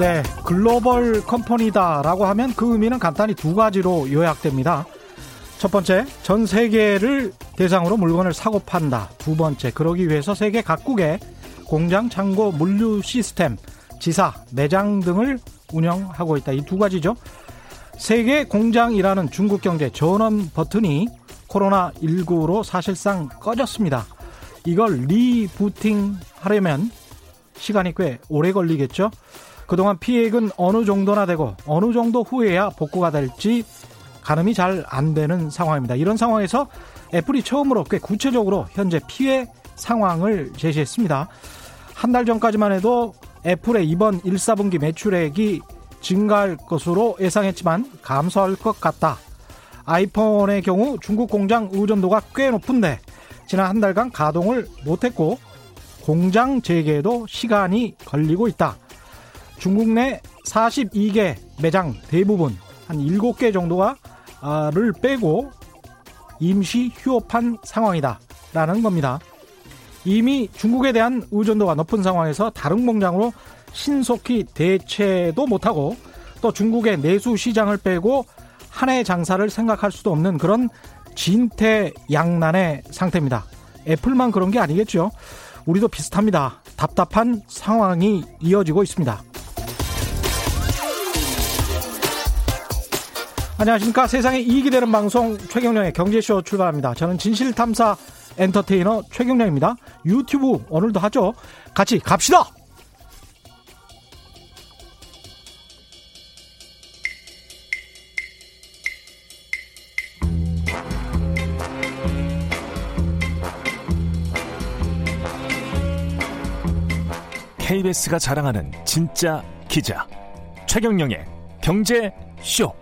네, 글로벌 컴퍼니다라고 하면 그 의미는 간단히 두 가지로 요약됩니다. 첫 번째, 전 세계를 대상으로 물건을 사고 판다. 두 번째, 그러기 위해서 세계 각국의 공장, 창고, 물류 시스템, 지사, 매장 등을 운영하고 있다. 이 두 가지죠. 세계 공장이라는 중국 경제 전원 버튼이 코로나19로 사실상 꺼졌습니다. 이걸 리부팅 하려면 시간이 꽤 오래 걸리겠죠. 그동안 피해액은 어느 정도나 되고 어느 정도 후에야 복구가 될지 가늠이 잘 안 되는 상황입니다. 이런 상황에서 애플이 처음으로 꽤 구체적으로 현재 피해 상황을 제시했습니다. 한 달 전까지만 해도 애플의 이번 1, 4분기 매출액이 증가할 것으로 예상했지만 감소할 것 같다. 아이폰의 경우 중국 공장 의존도가 꽤 높은데 지난 한 달간 가동을 못했고 공장 재개에도 시간이 걸리고 있다. 중국 내 42개 매장 대부분 한 7개 정도가 를 빼고 임시 휴업한 상황이다. 라는 겁니다. 이미 중국에 대한 의존도가 높은 상황에서 다른 공장으로 신속히 대체도 못하고 또 중국의 내수 시장을 빼고 한 해 장사를 생각할 수도 없는 그런 진퇴양난의 상태입니다. 애플만 그런 게 아니겠죠. 우리도 비슷합니다. 답답한 상황이 이어지고 있습니다. 안녕하십니까. 세상에 이익이 되는 방송 최경령의 경제쇼 출발합니다. 저는 진실탐사 엔터테이너 최경령입니다. 유튜브 오늘도 하죠. 같이 갑시다! KBS가 자랑하는 진짜 기자 최경령의 경제 쇼.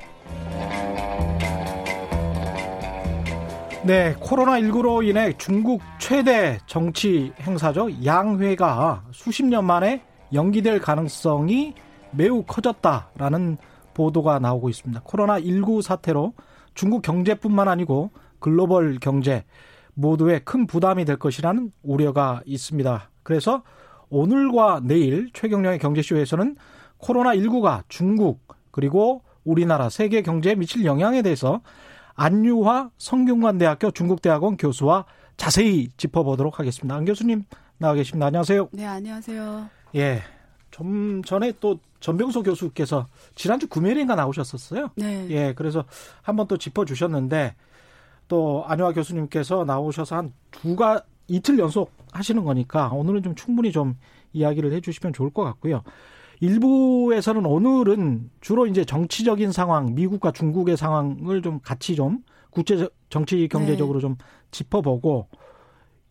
네, 코로나19로 인해 중국 최대 정치 행사죠. 양회가 수십 년 만에 연기될 가능성이 매우 커졌다라는 보도가 나오고 있습니다. 코로나19 사태로 중국 경제뿐만 아니고 글로벌 경제 모두에 큰 부담이 될 것이라는 우려가 있습니다. 그래서 오늘과 내일 최경령의 경제쇼에서는 코로나19가 중국 그리고 우리나라 세계 경제에 미칠 영향에 대해서 안유화 성균관대학교 중국대학원 교수와 자세히 짚어보도록 하겠습니다. 안 교수님 나와 계십니다. 안녕하세요. 네, 안녕하세요. 예. 좀 전에 또 전병소 교수께서 지난주 금요일인가 나오셨었어요. 네. 예, 그래서 한번 또 짚어주셨는데 또 안유화 교수님께서 나오셔서 한 두가 이틀 연속 하시는 거니까 오늘은 좀 충분히 좀 이야기를 해주시면 좋을 것 같고요. 일부에서는 오늘은 주로 이제 정치적인 상황, 미국과 중국의 상황을 좀 같이 좀 국제 정치 경제적으로 네. 좀 짚어보고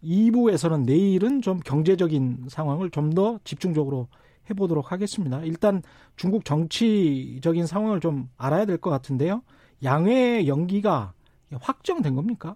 2부에서는 내일은 좀 경제적인 상황을 좀 더 집중적으로 해보도록 하겠습니다. 일단 중국 정치적인 상황을 좀 알아야 될 것 같은데요. 양회 연기가 확정된 겁니까?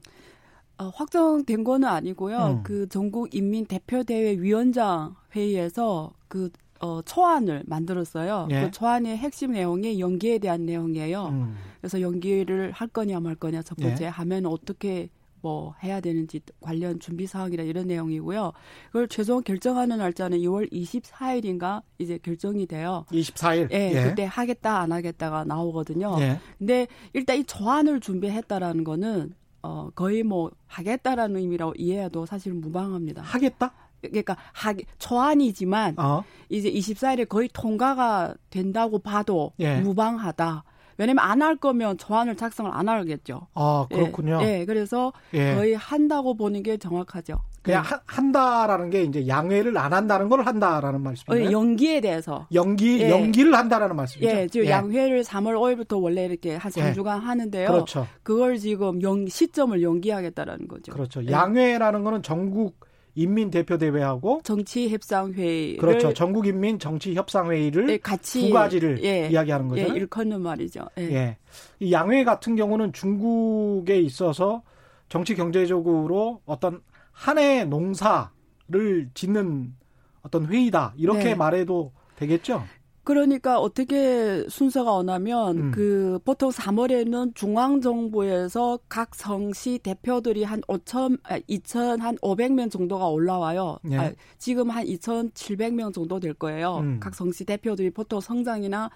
어, 확정된 거는 아니고요. 음. 그 전국 인민 대표대회 위원장 회의에서 그 어, 초안을 만들었어요. 예. 그 초안의 핵심 내용이 연기에 대한 내용이에요. 음. 그래서 연기를 할 거냐 말 거냐 첫 번째 예. 하면 어떻게 뭐 해야 되는지 관련 준비 사항이나 이런 내용이고요. 그걸 최종 결정하는 날짜는 2월 24일인가 이제 결정이 돼요. 24일. 예, 예. 그때 하겠다 안 하겠다가 나오거든요. 예. 근데 일단 이 초안을 준비했다라는 거는 어 거의 뭐 하겠다라는 의미라고 이해해도 사실 무방합니다. 하겠다? 그러니까 하 초안이지만 어. 이제 24일에 거의 통과가 된다고 봐도 예. 무방하다. 왜냐면 안 할 거면 초안을 작성을 안 하겠죠. 아 그렇군요. 예, 예 그래서 예. 거의 한다고 보는 게 정확하죠. 그냥 네. 한다라는 게 이제 양회를 안 한다는 걸 한다라는 말씀이에요. 어, 연기에 대해서 연기 예. 연기를 한다라는 말씀이죠. 예, 지금 예. 양회를 3월 5일부터 원래 이렇게 한 3주간 예. 하는데요. 그렇죠. 그걸 지금 연 시점을 연기하겠다라는 거죠. 그렇죠. 예. 양회라는 거는 전국 인민 대표 대회하고 정치 협상 회의 그렇죠. 전국 인민 정치 협상 회의를 네, 같이 두 가지를 예, 이야기하는 거죠. 예, 일컫는 말이죠. 예. 예. 이 양회 같은 경우는 중국에 있어서 정치 경제적으로 어떤 한해 농사를 짓는 어떤 회의다 이렇게 네. 말해도 되겠죠. 그러니까 어떻게 순서가 오냐면 음. 그 보통 3월에는 중앙 정부에서 각 성시 대표들이 한 5천 2천 한 500명 정도가 올라와요. 예. 아, 지금 한 2,700명 정도 될 거예요. 음. 각 성시 대표들이 보통 성장이나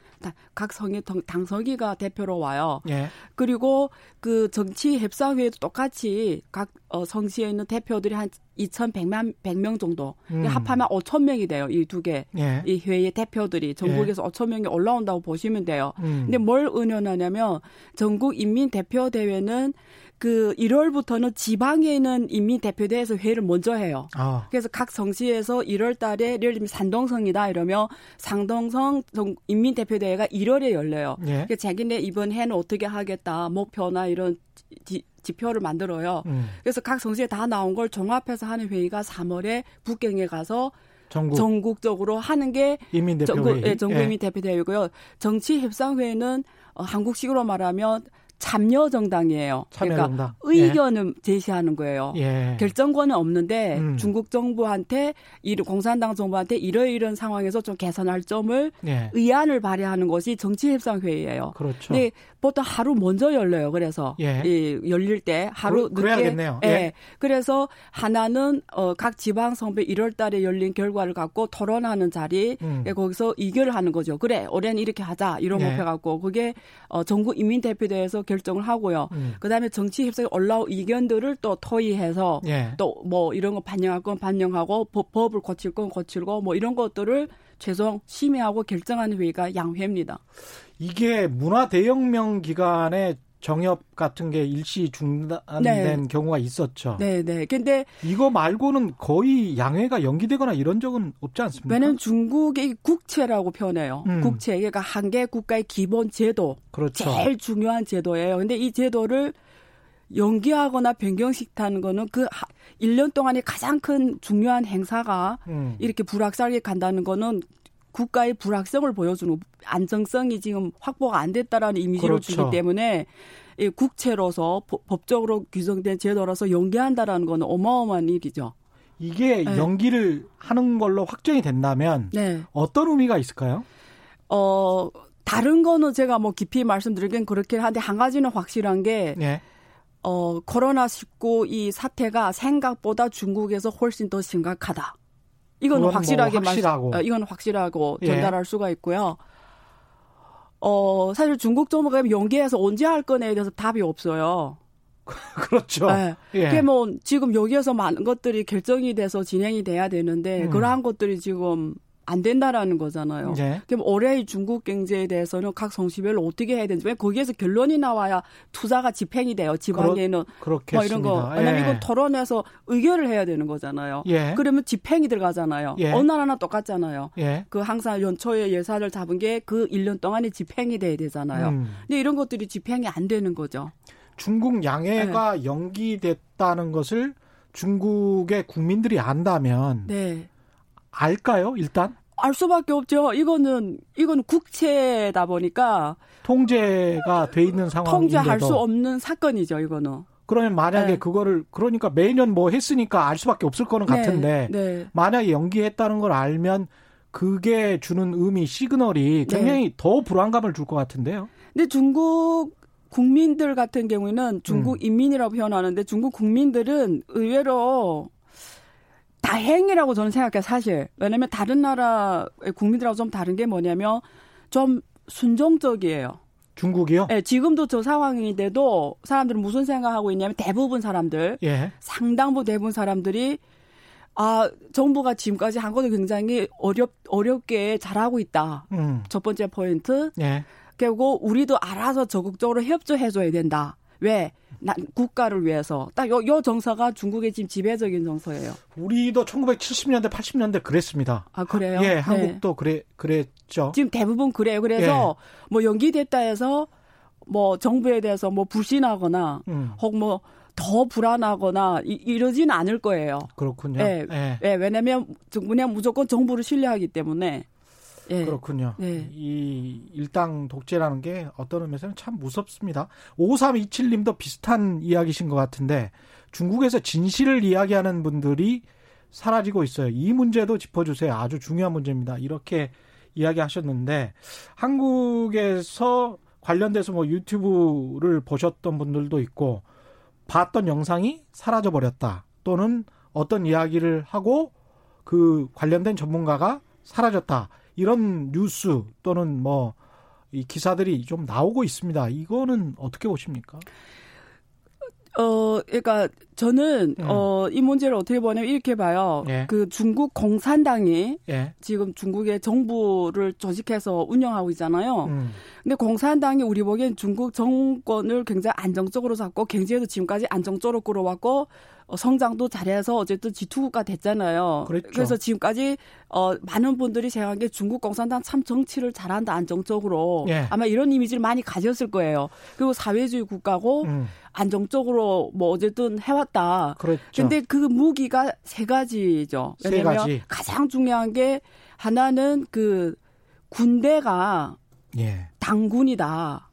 각 성의 당서기가 대표로 와요. 예. 그리고 그 정치 협상회도 똑같이 각 어, 성시에 있는 대표들이 한 2,100만 100명 정도 음. 합하면 5천 명이 돼요. 이 두 개. 예. 이 회의 대표들이 전국에서 예. 5천 명이 올라온다고 보시면 돼요. 음. 근데 뭘 의논하냐면 전국 인민 대표 대회는 그 1월부터는 지방에 있는 인민 대표대에서 회의를 먼저 해요. 아. 그래서 각 성시에서 1월 달에 예를 들면 산동성이다 이러면 상동성 인민 대표대회가 1월에 열려요. 예. 그래서 자기네 이번 해는 어떻게 하겠다 목표나 이런 지, 지표를 만들어요. 음. 그래서 각 성시에 다 나온 걸 종합해서 하는 회의가 3월에 북경에 가서 전국. 전국적으로 하는 게 인민대표회의. 전국, 예, 전국 인민대표 대회고요. 정치 협상회는 어, 한국식으로 말하면 참여 정당이에요. 참여 그러니까 정당. 의견을 예. 제시하는 거예요. 예. 결정권은 없는데 음. 중국 정부한테 이 공산당 정부한테 이러이런 상황에서 좀 개선할 점을 예. 의안을 발의하는 것이 정치협상 회의예요. 그렇죠. 근데 보통 하루 먼저 열려요. 그래서 예. 이 열릴 때 하루 그, 늦게 그래야겠네요. 예. 예. 그래서 하나는 어, 각 지방 선배 1월 달에 열린 결과를 갖고 토론하는 자리 음. 예, 거기서 의결을 하는 거죠. 그래. 올해는 이렇게 하자. 이런 예. 목표 갖고 그게 어, 전국 인민대표대회에서 결정을 하고요. 음. 그다음에 정치 협상에 올라온 의견들을 또 토의해서 예. 또뭐 이런 거 반영할 건 반영하고 법, 법을 고칠 건 고칠고 뭐 이런 것들을 최종 심의하고 결정하는 회의가 양회입니다. 이게 문화 대혁명 기간에 정협 같은 게 일시 중단된 네. 경우가 있었죠. 네, 네. 근데 이거 말고는 거의 양회가 연기되거나 이런 적은 없지 않습니까? 왜냐면 중국의 국채라고 표현해요. 음. 국채. 그러니까 한 개 국가의 기본 제도. 그렇죠. 제일 중요한 제도예요. 근데 이 제도를 연기하거나 변경시키는 거는 그 1년 동안에 가장 큰 중요한 행사가 음. 이렇게 불확실하게 간다는 거는 국가의 불확성을 보여주는 안정성이 지금 확보가 안 됐다라는 이미지를 그렇죠. 주기 때문에 이 국채로서 법적으로 규정된 제도로서 연기한다라는 건 어마어마한 일이죠. 이게 네. 연기를 하는 걸로 확정이 된다면 네. 어떤 의미가 있을까요? 어 다른 거는 제가 뭐 깊이 말씀드리긴 그렇긴 한데 한 가지는 확실한 게 네. 어, 코로나 19 이 사태가 생각보다 중국에서 훨씬 더 심각하다. 이건 뭐 확실하게 뭐 확실하고 말, 어, 이건 확실하고 예. 전달할 예. 수가 있고요. 어, 사실 중국 정부가 연계해서 언제 할 거냐에 대해서 답이 없어요. 그렇죠. 네. 예. 그게 뭐 지금 여기에서 많은 것들이 결정이 돼서 진행이 돼야 되는데 음. 그러한 것들이 지금 안 된다라는 거잖아요. 네. 그럼 올해의 중국 경제에 대해서는 각 성시별로 어떻게 해야 되는지 왜 거기에서 결론이 나와야 투자가 집행이 돼요. 지방에는 그렇, 뭐 이런 거. 왜냐면 예. 이건 토론해서 의결을 해야 되는 거잖아요. 예. 그러면 집행이 들어가잖아요. 예. 어느 나라나 똑같잖아요. 예. 그 항상 연초에 예산을 잡은 게 그 1년 동안에 집행이 돼야 되잖아요. 음. 근데 이런 것들이 집행이 안 되는 거죠. 중국 양해가 네. 연기됐다는 것을 중국의 국민들이 안다면 네. 알까요, 일단? 알 수밖에 없죠. 이거는 이건 국채다 보니까 통제가 돼 있는 상황인데도 통제할 수 없는 사건이죠. 이거는. 그러면 만약에 네. 그거를 그러니까 매년 뭐 했으니까 알 수밖에 없을 거는 네. 같은데 네. 만약에 연기했다는 걸 알면 그게 주는 의미 시그널이 네. 굉장히 더 불안감을 줄 것 같은데요. 근데 중국 국민들 같은 경우에는 중국 음. 인민이라고 표현하는데 중국 국민들은 의외로 다행이라고 저는 생각해요, 사실. 왜냐면 다른 나라의 국민들하고 좀 다른 게 뭐냐면 좀 순종적이에요. 중국이요? 네, 지금도 저 상황인데도 사람들은 무슨 생각하고 있냐면 대부분 사람들, 예. 상당부 대부분 사람들이 아, 정부가 지금까지 한 것도 굉장히 어렵, 어렵게 잘하고 있다. 음. 첫 번째 포인트. 예. 그리고 우리도 알아서 적극적으로 협조해줘야 된다. 왜? 난 국가를 위해서 딱요 요 정서가 중국의 지금 지배적인 정서예요. 우리도 1970년대 80년대 그랬습니다. 아 그래요? 예, 한국도 네. 그래 그랬죠. 지금 대부분 그래요. 그래서 예. 뭐 연기됐다 해서 뭐 정부에 대해서 뭐 불신하거나 음. 혹 뭐 더 불안하거나 이, 러지는 않을 거예요. 그렇군요. 예, 예. 예 왜냐하면 그냥 무조건 정부를 신뢰하기 때문에. 예. 그렇군요. 네. 이 일당 독재라는 게 어떤 의미에서는 참 무섭습니다. 5327님도 비슷한 이야기신 것 같은데 중국에서 진실을 이야기하는 분들이 사라지고 있어요. 이 문제도 짚어주세요. 아주 중요한 문제입니다. 이렇게 이야기하셨는데 한국에서 관련돼서 뭐 유튜브를 보셨던 분들도 있고 봤던 영상이 사라져 버렸다 또는 어떤 이야기를 하고 그 관련된 전문가가 사라졌다 이런 뉴스 또는 뭐 이 기사들이 좀 나오고 있습니다. 이거는 어떻게 보십니까? 어, 그러니까 저는 음. 어, 이 문제를 어떻게 보냐면 이렇게 봐요. 예. 그 중국 공산당이 예. 지금 중국의 정부를 조직해서 운영하고 있잖아요. 음. 근데 공산당이 우리 보기엔 중국 정권을 굉장히 안정적으로 잡고 경제도 지금까지 안정적으로 끌어왔고 어, 성장도 잘해서 어쨌든 지투국가 됐잖아요. 그랬죠. 그래서 지금까지 어 많은 분들이 생각하기에 중국 공산당 참 정치를 잘한다 안정적으로 예. 아마 이런 이미지를 많이 가졌을 거예요. 그리고 사회주의 국가고 음. 안정적으로 뭐 어쨌든 해왔다. 그렇죠. 근데 그 무기가 세 가지죠. 왜냐면 가지. 가장 중요한 게 하나는 그 군대가 예. 당군이다.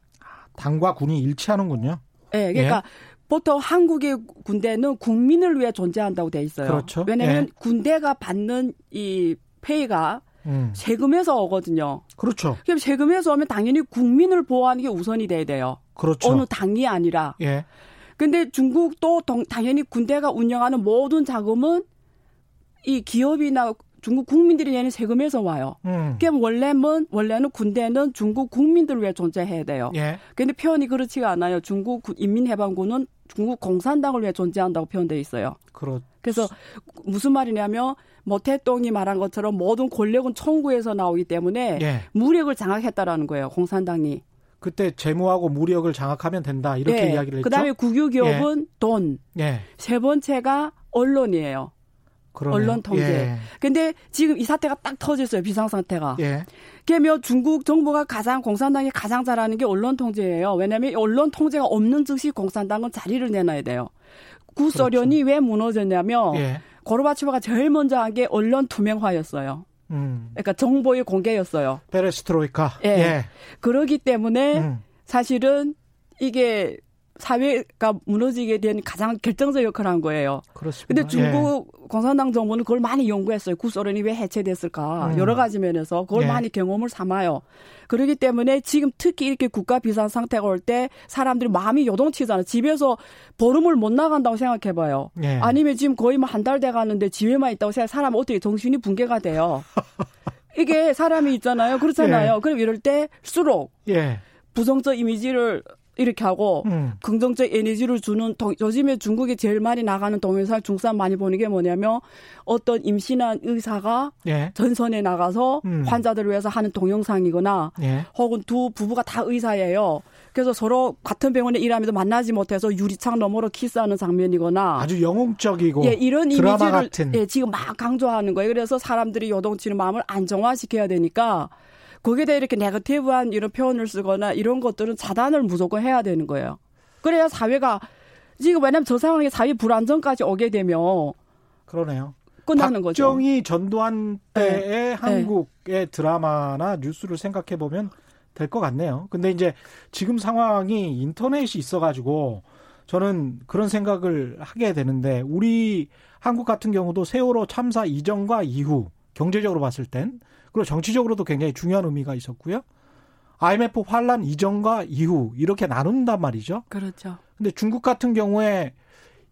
당과 군이 일치하는군요. 네, 그러니까 예. 보통 한국의 군대는 국민을 위해 존재한다고 돼 있어요. 그렇죠. 왜냐하면 예. 군대가 받는 이 페이가 음. 세금에서 오거든요. 그렇죠. 그럼 세금에서 오면 당연히 국민을 보호하는 게 우선이 돼야 돼요. 그렇죠. 어느 당이 아니라. 예. 근데 중국도 당연히 군대가 운영하는 모든 자금은 이 기업이나 중국 국민들이 내는 세금에서 와요. 음. 그럼 원래는 원래는 군대는 중국 국민들을 위해 존재해야 돼요. 예. 근데 표현이 그렇지가 않아요. 중국 인민해방군은 중국 공산당을 위해 존재한다고 표현돼 있어요. 그렇. 그래서 무슨 말이냐면 모태똥이 말한 것처럼 모든 권력은 총구에서 나오기 때문에 예. 무력을 장악했다라는 거예요. 공산당이. 그때 재무하고 무력을 장악하면 된다 이렇게 예. 이야기를 했죠. 그다음에 국유 기업은 예. 돈. 예. 세 번째가 언론이에요. 그러네요. 언론 통제. 예. 근데 지금 이 사태가 딱 터졌어요. 비상 상태가. 예. 그러면 중국 정부가 가장 공산당이 가장 잘하는 게 언론 통제예요. 왜냐하면 언론 통제가 없는 즉시 공산당은 자리를 내놔야 돼요. 구소련이 그렇죠. 왜 무너졌냐면 예. 고르바초프가 제일 먼저 한 게 언론 투명화였어요. 음. 그러니까 정보의 공개였어요. 페레스트로이카. 예. 예. 그러기 때문에 음. 사실은 이게 사회가 무너지게 된 가장 결정적 역할을 한 거예요. 그렇습니다. 근데 중국 예. 공산당 정부는 그걸 많이 연구했어요. 구소련이 왜 해체됐을까? 음. 여러 가지 면에서 그걸 예. 많이 경험을 삼아요. 그렇기 때문에 지금 특히 이렇게 국가 비상 상태가 올 때 사람들이 마음이 요동치잖아요. 집에서 보름을 못 나간다고 생각해 봐요. 예. 아니면 지금 거의 뭐 한 달 돼 가는데 집에만 있다고 생각 사람 어떻게 정신이 붕괴가 돼요. 이게 사람이 있잖아요. 그렇잖아요. 예. 그럼 이럴 때 수록 예. 부정적 이미지를 이렇게 하고 음. 긍정적 에너지를 주는 동, 요즘에 중국이 제일 많이 나가는 동영상 중산 많이 보는 게 뭐냐면 어떤 임신한 의사가 예. 전선에 나가서 음. 환자들을 위해서 하는 동영상이거나 예. 혹은 두 부부가 다 의사예요. 그래서 서로 같은 병원에 일하면서 만나지 못해서 유리창 너머로 키스하는 장면이거나 아주 영웅적이고 예, 이런 이미지를 같은. 예, 지금 막 강조하는 거예요. 그래서 사람들이 요동치는 마음을 안정화시켜야 되니까 거기에 대해 이렇게 네거티브한 이런 표현을 쓰거나 이런 것들은 차단을 무조건 해야 되는 거예요. 그래야 사회가 지금 왜냐면 저 상황에 사회 불안정까지 오게 되면 그러네요. 끝나는 거죠. 박정희 전두환 때의 네. 한국의 네. 드라마나 뉴스를 생각해 보면 될 것 같네요. 근데 이제 지금 상황이 인터넷이 있어가지고 저는 그런 생각을 하게 되는데 우리 한국 같은 경우도 세월호 참사 이전과 이후 경제적으로 봤을 땐 그리고 정치적으로도 굉장히 중요한 의미가 있었고요. IMF 환란 이전과 이후 이렇게 나눈단 말이죠. 그렇죠. 근데 중국 같은 경우에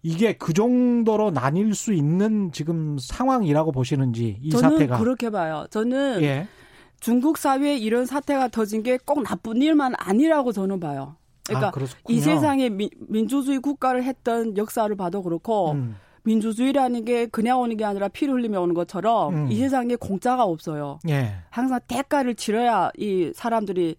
이게 그 정도로 나뉠 수 있는 지금 상황이라고 보시는지 이 저는 사태가 그렇게 봐요. 저는 예. 중국 사회에 이런 사태가 터진 게 꼭 나쁜 일만 아니라고 저는 봐요. 그러니까 아, 이 세상에 미, 민주주의 국가를 했던 역사를 봐도 그렇고 음. 민주주의라는 게 그냥 오는 게 아니라 피를 흘리며 오는 것처럼 음. 이 세상에 공짜가 없어요. 예. 항상 대가를 치러야 이 사람들이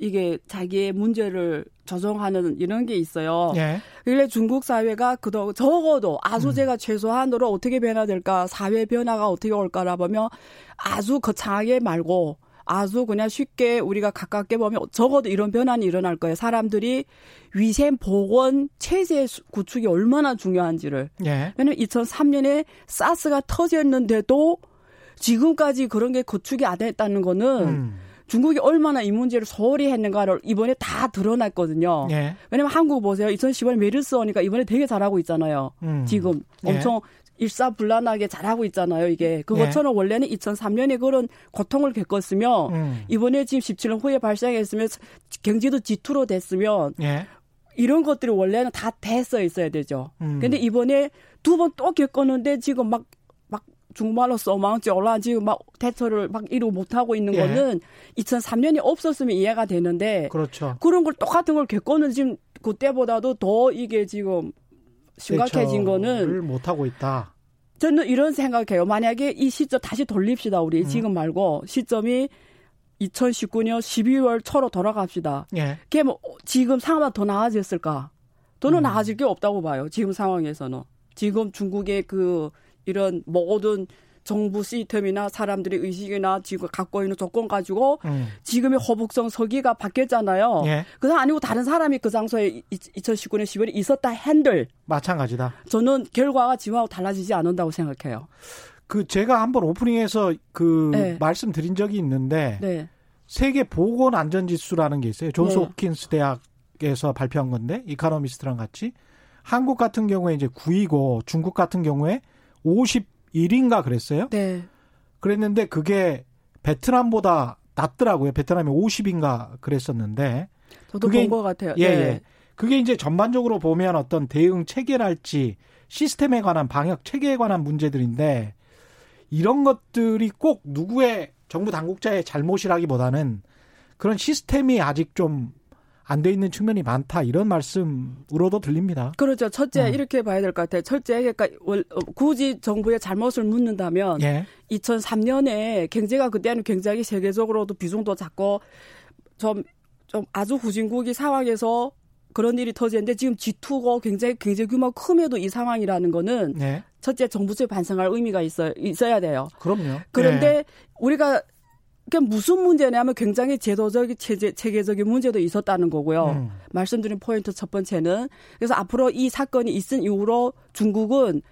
이게 자기의 문제를 조정하는 이런 게 있어요. 예. 그래 중국 사회가 그도 적어도 아주 음. 제가 최소한으로 어떻게 변화될까 사회 변화가 어떻게 올까라 보면 아주 거창하게 말고 아주 그냥 쉽게 우리가 가깝게 보면 적어도 이런 변화는 일어날 거예요. 사람들이 위생 보건 체제 구축이 얼마나 중요한지를. 예. 왜냐면 2003년에 사스가 터졌는데도 지금까지 그런 게 구축이 안 됐다는 거는 음. 중국이 얼마나 이 문제를 소홀히 했는가를 이번에 다 드러났거든요. 예. 왜냐면 한국 보세요. 2010년 메르스 오니까 이번에 되게 잘하고 있잖아요. 음. 지금 예. 엄청 일사불란하게 잘하고 있잖아요. 이게 그것처럼 예. 원래는 2003년에 그런 고통을 겪었으면 음. 이번에 지금 17년 후에 발생했으면 경제도 지투로 됐으면 예. 이런 것들이 원래는 다 됐어 있어야 되죠. 음. 근데 이번에 두 번 또 겪었는데 지금 막 막 중말로 써망지 올라 지금 막 대처를 막 이루 못 하고 있는 예. 거는 2003년이 없었으면 이해가 되는데 그렇죠. 그런 걸 똑같은 걸 겪고는 지금 그때보다도 더 이게 지금 심각해진 거는 못 하고 있다. 저는 이런 생각해요. 만약에 이 시점 다시 돌립시다 우리 음. 지금 말고 시점이 2019년 12월 초로 돌아갑시다. 예. 그게 뭐 지금 상황보다 더 나아졌을까? 저는 음. 나아질 게 없다고 봐요. 지금 상황에서는. 지금 중국의 그 이런 모든 정부 시스템이나 사람들의 의식이나 지금 갖고 있는 조건 가지고 음. 지금의 허북성 서기가 바뀌었잖아요. 예. 그거 아니고 다른 사람이 그 장소에 2019년 10월에 있었다 핸들 마찬가지다. 저는 결과가 지금하고 달라지지 않는다고 생각해요. 그 제가 한번 오프닝에서 그 네. 말씀드린 적이 있는데 네. 세계 보건 안전 지수라는 게 있어요. 존스 네. 홉킨스 대학에서 발표한 건데 이카노미스트랑 같이 한국 같은 경우에 이제 9위고 중국 같은 경우에 51인가 그랬어요. 네. 그랬는데 그게 베트남보다 낮더라고요. 베트남이 50인가 그랬었는데 저도 본 것 같아요. 예, 네. 예. 그게 이제 전반적으로 보면 어떤 대응 체계랄지 시스템에 관한 방역 체계에 관한 문제들인데 이런 것들이 꼭 누구의 정부 당국자의 잘못이라기보다는 그런 시스템이 아직 좀 안 돼 있는 측면이 많다 이런 말씀으로도 들립니다. 그렇죠. 첫째 음. 이렇게 봐야 될 것 같아요. 첫째 그러니까 어, 굳이 정부의 잘못을 묻는다면 예. 2003년에 경제가 그때는 굉장히 세계적으로도 비중도 작고 좀 좀 아주 후진국이 상황에서 그런 일이 터지는데 지금 G2고 굉장히 경제 규모 크면도 이 상황이라는 거는 네. 첫째 정부에 반성할 의미가 있어 있어야 돼요. 그럼요. 그런데 네. 우리가 그 무슨 문제냐면 굉장히 제도적 체제 체계적인 문제도 있었다는 거고요. 음. 말씀드린 포인트 첫 번째는 그래서 앞으로 이 사건이 있은 이후로 중국은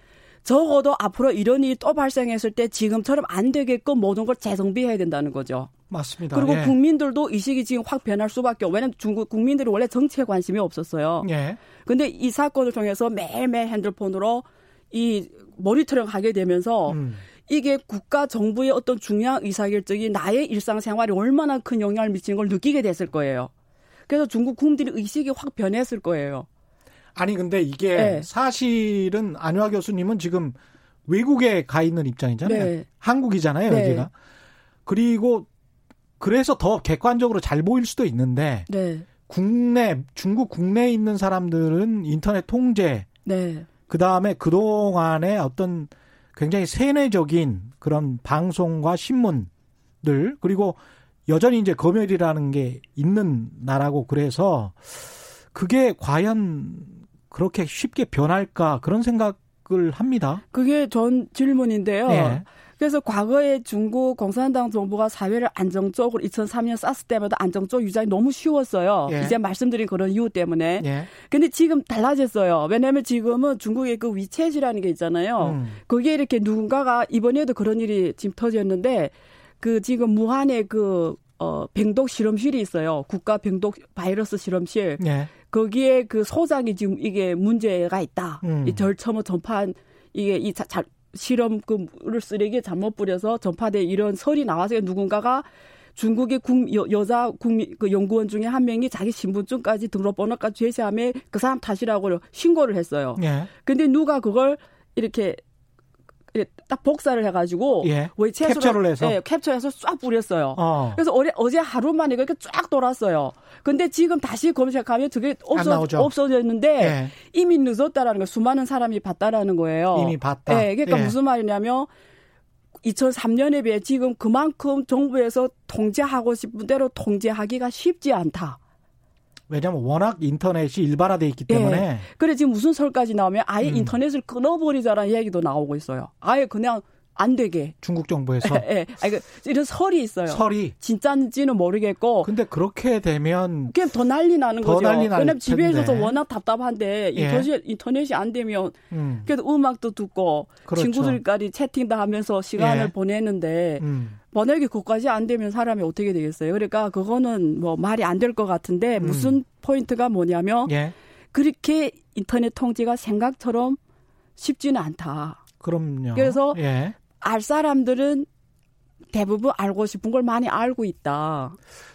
적어도 앞으로 이런 일이 또 발생했을 때 지금처럼 안 되게끔 모든 걸 재정비해야 된다는 거죠. 맞습니다. 그리고 예. 국민들도 의식이 지금 확 변할 수밖에 왜냐하면 중국 국민들이 원래 정치에 관심이 없었어요. 예. 근데 이 사건을 통해서 매일매일 핸드폰으로 이 모니터링 하게 되면서 음. 이게 국가 정부의 어떤 중요한 의사결정이 나의 일상생활에 얼마나 큰 영향을 미치는 걸 느끼게 됐을 거예요. 그래서 중국 국민들의 의식이 확 변했을 거예요. 아니 근데 이게 네. 사실은 안효아 교수님은 지금 외국에 가 있는 입장이잖아요. 네. 한국이잖아요, 네. 여기가. 그리고 그래서 더 객관적으로 잘 보일 수도 있는데 네. 국내 중국 국내에 있는 사람들은 인터넷 통제 네. 그다음에 그동안에 어떤 굉장히 세뇌적인 그런 방송과 신문들 그리고 여전히 이제 검열이라는 게 있는 나라고 그래서 그게 과연 그렇게 쉽게 변할까 그런 생각을 합니다. 그게 전 질문인데요. 네. 그래서 과거에 중국 공산당 정부가 사회를 안정적으로 2003년 사스 때마다 안정적 유지하기 너무 쉬웠어요. 예. 이제 말씀드린 그런 이유 때문에. 예. 근데 지금 달라졌어요. 왜냐하면 지금은 중국의 그 위챗이라는 게 있잖아요. 음. 그게 이렇게 누군가가 이번에도 그런 일이 지금 터졌는데 그 지금 무한의 그 어, 병독 실험실이 있어요. 국가 병독 바이러스 실험실. 예. 거기에 그 소장이 지금 이게 문제가 있다. 음. 이 절처모 전파한 이게 이 자, 자, 실험 그물 쓰레기에 잘못 뿌려서 전파돼 이런 설이 나와서 누군가가 중국의 국, 여, 자 국민 그 연구원 중에 한 명이 자기 신분증까지 등록번호까지 제시하며 그 사람 탓이라고 신고를 했어요. 예. 근데 누가 그걸 이렇게 딱 복사를 해가지고 예. 외채수를 캡처를 해서 예, 캡처해서 쫙 뿌렸어요. 어. 그래서 어제, 어제 하루 만에 그렇게 쫙 돌았어요. 근데 지금 다시 검색하면 그게 없어 없어졌는데 예. 이미 늦었다라는 거 수많은 사람이 봤다라는 거예요. 이미 봤다. 예, 그러니까 예. 무슨 말이냐면 2003년에 비해 지금 그만큼 정부에서 통제하고 싶은 대로 통제하기가 쉽지 않다. 왜냐하면 워낙 인터넷이 일반화돼 있기 때문에. 네. 그래 지금 무슨 설까지 나오면 아예 음. 인터넷을 끊어버리자라는 얘기도 나오고 있어요. 아예 그냥 안 되게. 중국 정부에서. 예. 네. 아니, 그, 이런 설이 있어요. 설이. 진짜인지는 모르겠고. 근데 그렇게 되면. 그냥 더 난리 나는 더 거죠. 난리 왜냐면 집에 있어서 워낙 답답한데 예. 인터넷, 인터넷이 안 되면. 음. 그래도 음악도 듣고. 그렇죠. 친구들까지 채팅도 하면서 시간을 예. 보내는데. 음. 만약에 그것까지 안 되면 사람이 어떻게 되겠어요? 그러니까 그거는 뭐 말이 안 될 것 같은데 음. 무슨 음. 포인트가 뭐냐면. 예. 그렇게 인터넷 통제가 생각처럼 쉽지는 않다. 그럼요. 그래서 예. 알 사람들은 대부분 알고 싶은 걸 많이 알고 있다.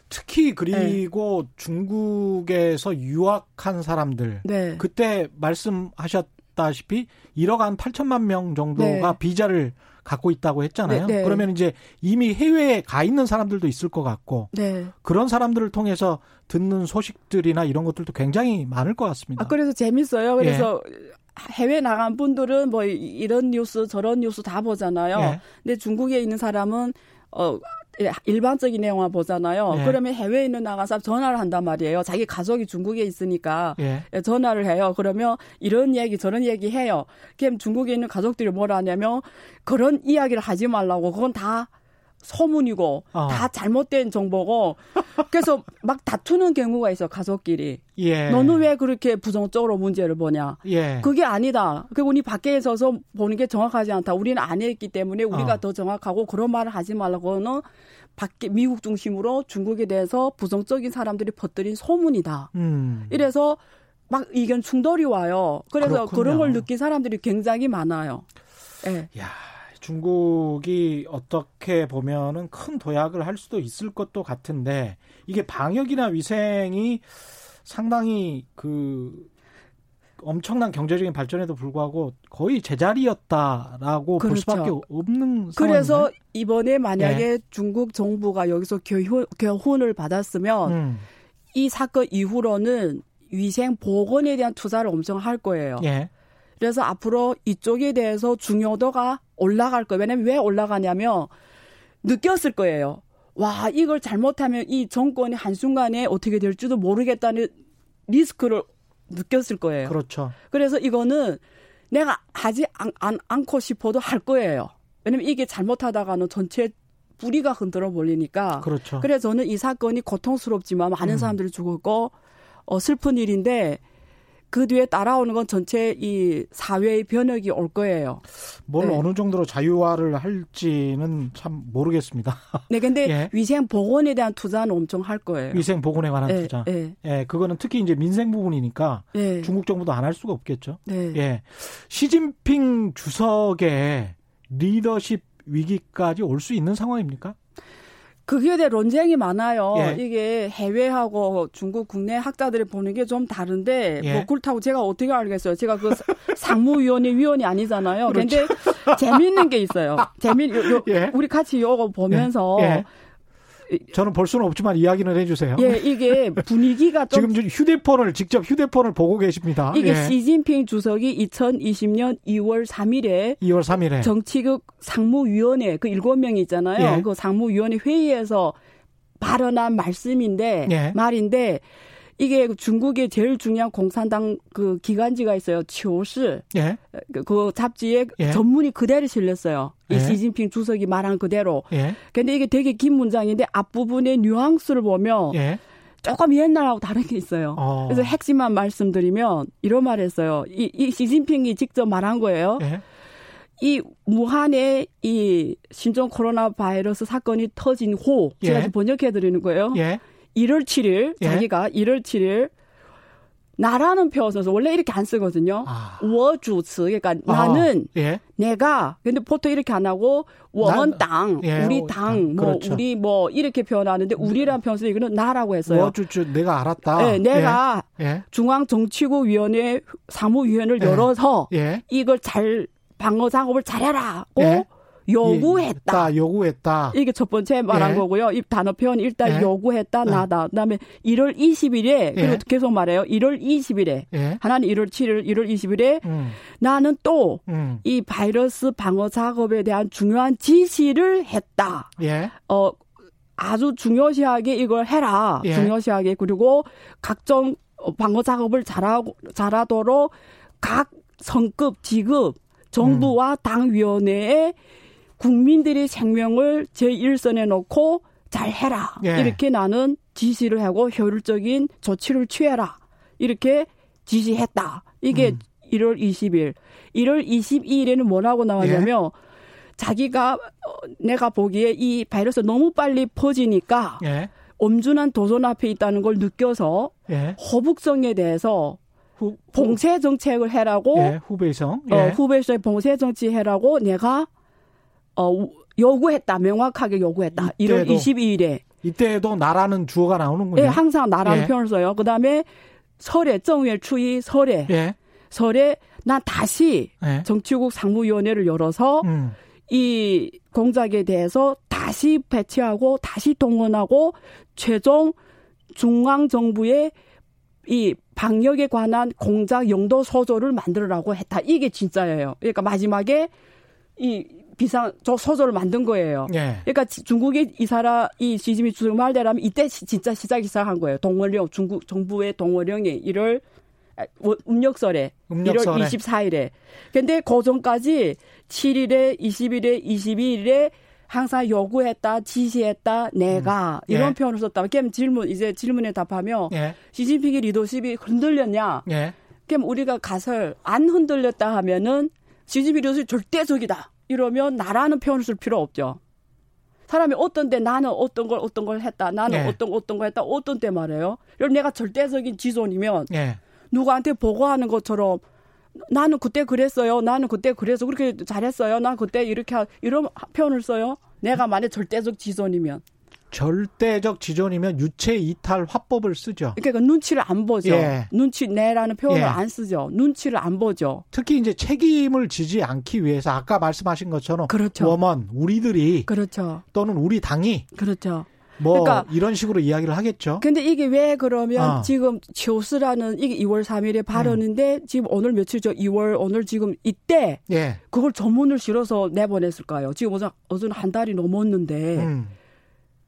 특히 그리고 네. 중국에서 유학한 사람들 네. 그때 말씀하셨다시피 1억 한 8천만 명 정도가 네. 비자를 갖고 있다고 했잖아요. 네, 네. 그러면 이제 이미 해외에 가 있는 사람들도 있을 것 같고 네. 그런 사람들을 통해서 듣는 소식들이나 이런 것들도 굉장히 많을 것 같습니다. 아, 그래서 재밌어요. 그래서 예. 해외 나간 분들은 뭐 이런 뉴스 저런 뉴스 다 보잖아요. 예. 근데 중국에 있는 사람은 어 일반적인 내용만 보잖아요. 예. 그러면 해외에 있는 나가서 전화를 한단 말이에요. 자기 가족이 중국에 있으니까 예. 예. 전화를 해요. 그러면 이런 얘기 저런 얘기 해요. 그럼 중국에 있는 가족들이 뭐라 하냐면 그런 이야기를 하지 말라고 그건 다 소문이고 어. 다 잘못된 정보고 그래서 막 다투는 경우가 있어 가족끼리. 예. 너는 왜 그렇게 부정적으로 문제를 보냐? 예. 그게 아니다. 그 우리 밖에 서서 보는 게 정확하지 않다. 우리는 안 했기 때문에 우리가 어. 더 정확하고 그런 말을 하지 말라고는 밖에 미국 중심으로 중국에 대해서 부정적인 사람들이 퍼뜨린 소문이다. 음. 이래서 막 의견 충돌이 와요. 그래서 그렇군요. 그런 걸 느낀 사람들이 굉장히 많아요. 예. 야. 중국이 어떻게 보면은 큰 도약을 할 수도 있을 것도 같은데 이게 방역이나 위생이 상당히 그 엄청난 경제적인 발전에도 불구하고 거의 제자리였다라고 그렇죠. 볼 수밖에 없는 상황인데. 그래서 이번에 만약에 네. 중국 정부가 여기서 교훈, 교훈을 받았으면 음. 이 사건 이후로는 위생 보건에 대한 투자를 엄청 할 거예요. 예. 그래서 앞으로 이쪽에 대해서 중요도가 올라갈 거예요. 왜냐면 왜 올라가냐면 느꼈을 거예요. 와, 이걸 잘못하면 이 정권이 한순간에 어떻게 될지도 모르겠다는 리스크를 느꼈을 거예요. 그렇죠. 그래서 이거는 내가 하지 않, 않, 않고 싶어도 할 거예요. 왜냐면 이게 잘못하다가는 전체 뿌리가 흔들어 버리니까. 그렇죠. 그래서 저는 이 사건이 고통스럽지만 많은 음. 사람들이 죽었고 어, 슬픈 일인데 그 뒤에 따라오는 건 전체 이 사회의 변혁이 올 거예요. 뭘 네. 어느 정도로 자유화를 할지는 참 모르겠습니다. 네, 근데 예. 위생 보건에 대한 투자는 엄청 할 거예요. 위생 보건에 관한 네, 투자. 네. 예, 그거는 특히 이제 민생 부분이니까 네. 중국 정부도 안 할 수가 없겠죠. 네. 예. 시진핑 주석의 리더십 위기까지 올 수 있는 상황입니까? 그게 대해 논쟁이 많아요. 예. 이게 해외하고 중국 국내 학자들이 보는 게 좀 다른데 예. 뭐 그렇다고 제가 어떻게 알겠어요. 제가 그 상무위원회 위원이 아니잖아요. 그런데 재밌는 게 있어요. 재미 요, 요 예. 우리 같이 요거 보면서 예. 예. 저는 볼 수는 없지만 이야기는 해주세요. 예, 이게 분위기가 좀 지금 휴대폰을 직접 휴대폰을 보고 계십니다. 이게 예. 시진핑 주석이 2020년 2월 3일에 2월 3일에 정치局상무위원회 그 일곱 명이 있잖아요. 예. 그 상무위원회 회의에서 발언한 말씀인데 예. 말인데 이게 중국의 제일 중요한 공산당 그 기관지가 있어요. 치오시. 예. 그, 그 잡지에 예. 전문이 그대로 실렸어요. 이 예. 시진핑 주석이 말한 그대로. 예. 근데 이게 되게 긴 문장인데 앞부분의 뉘앙스를 보면 예. 조금 옛날하고 다른 게 있어요. 어. 그래서 핵심만 말씀드리면 이런 말 했어요. 이, 이 시진핑이 직접 말한 거예요. 예. 이 무한의 이 신종 코로나 바이러스 사건이 터진 후 제가 예. 번역해 드리는 거예요. 예. 1월 7일 예? 자기가 1월 7일 나라는 표현 써서 원래 이렇게 안 쓰거든요. 아. 워주츠 그러니까 아. 나는 예? 내가 근데 보통 이렇게 안 하고 원당 예, 우리 당뭐 그렇죠. 우리 뭐 이렇게 표현하는데 우리란 표현 쓰는 이거는 나라고 했어요. 워주츠 내가 알았다. 네, 내가 예? 예. 중앙 정치국 위원회 사무위원회를 예. 열어서 이걸 잘 방어 작업을 잘해라고 요구했다. 예, 요구했다. 이게 첫 번째 말한 예. 거고요. 이 단어 표현 일단 예. 요구했다 예. 나다. 그다음에 1월 20일에 그리고 예. 계속 말해요. 1월 20일에 예. 하나는 1월 7일, 1월 20일에 음. 나는 또이 음. 바이러스 방어 작업에 대한 중요한 지시를 했다. 어 아주 중요시하게 이걸 해라. 중요시하게 그리고 각종 방어 작업을 잘하고 잘하도록 각 성급 지급 정부와 음. 당위원회에 국민들의 생명을 제1선에 놓고 잘 해라. 예. 이렇게 나는 지시를 하고 효율적인 조치를 취해라. 이렇게 지시했다. 이게 음. 1월 20일. 1월 22일에는 뭐라고 나왔냐면 예. 자기가 어, 내가 보기에 이 바이러스 너무 빨리 퍼지니까 예. 엄준한 도전 앞에 있다는 걸 느껴서 예. 허북성에 대해서 후, 봉쇄 정책을 해라고 예, 후배성 어, 예. 어, 후배성 봉쇄 정치 해라고 내가 어 요구했다 명확하게 요구했다 이때도, 1월 22일에 이때도 나라는 주어가 나오는군요. 예, 항상 나라는 예. 표현을 써요. 그 다음에 설에 정월 추위 설에 예. 설에 난 다시 예. 정치국 상무위원회를 열어서 음. 이 공작에 대해서 다시 배치하고 다시 동원하고 최종 중앙 정부의 이 방역에 관한 공작 용도 서조를 만들으라고 했다. 이게 진짜예요. 그러니까 마지막에 이 비상 저 서조를 만든 거예요. 예. 그러니까 중국의 이 사람 이 시진핑 주석 말대로면 이때 진짜 시작이 시작한 거예요. 동원령 중국 정부의 동원령이 1월 음력설에, 음력설에 1월 24일에. 근데 그 전까지 7일에 20일에 22일에 항상 요구했다, 지시했다, 내가 음. 이런 예. 표현을 썼다. 그럼 질문 이제 질문에 답하며 예. 시진핑의 리더십이 흔들렸냐? 예. 그럼 우리가 가설 안 흔들렸다 하면은 시진핑 리더십 절대적이다. 이러면 나라는 표현을 쓸 필요 없죠. 사람이 어떤 때 나는 어떤 걸 어떤 걸 했다. 나는 예. 어떤 어떤 걸 했다. 어떤 때 말해요. 이런 내가 절대적인 지존이면 예. 누구한테 보고하는 것처럼 나는 그때 그랬어요. 나는 그때 그래서 그렇게 잘했어요. 난 그때 이렇게 하, 이런 표현을 써요. 내가 만약 절대적 지존이면 절대적 지존이면 유체 이탈 화법을 쓰죠. 그러니까 눈치를 안 보죠. 예. 눈치 내라는 표현을 예. 안 쓰죠. 눈치를 안 보죠. 특히 이제 책임을 지지 않기 위해서 아까 말씀하신 것처럼 그렇죠. 我们 우리들이 그렇죠. 또는 우리 당이 그렇죠. 뭐 그러니까 이런 식으로 이야기를 하겠죠. 근데 이게 왜 그러면 어. 지금 치우스라는 이게 2월 3일에 발언인데 음. 지금 오늘 며칠죠? 2월 오늘 지금 이때 예. 그걸 전문을 실어서 내보냈을까요? 지금 어제 어제는 한 달이 넘었는데 음.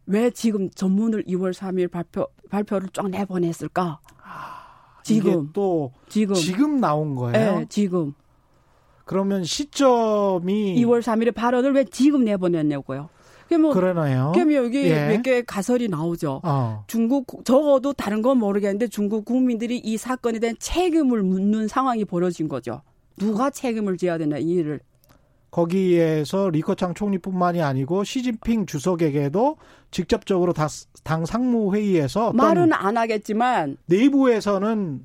왜 지금 전문을 2월 3일 발표 발표를 쫙 내보냈을까? 아, 지금 또 지금 지금 나온 거예요. 네, 지금. 그러면 시점이 2월 3일에 발언을 왜 지금 내보냈냐고요? 뭐, 그러나요? 그럼 여기 예. 몇개 가설이 나오죠. 어. 중국 적어도 다른 건 모르겠는데 중국 국민들이 이 사건에 대한 책임을 묻는 상황이 벌어진 거죠. 누가 책임을 져야 되나 이 일을. 거기에서 리커창 총리뿐만이 아니고 시진핑 주석에게도 직접적으로 당 상무회의에서 말은 안 하겠지만 내부에서는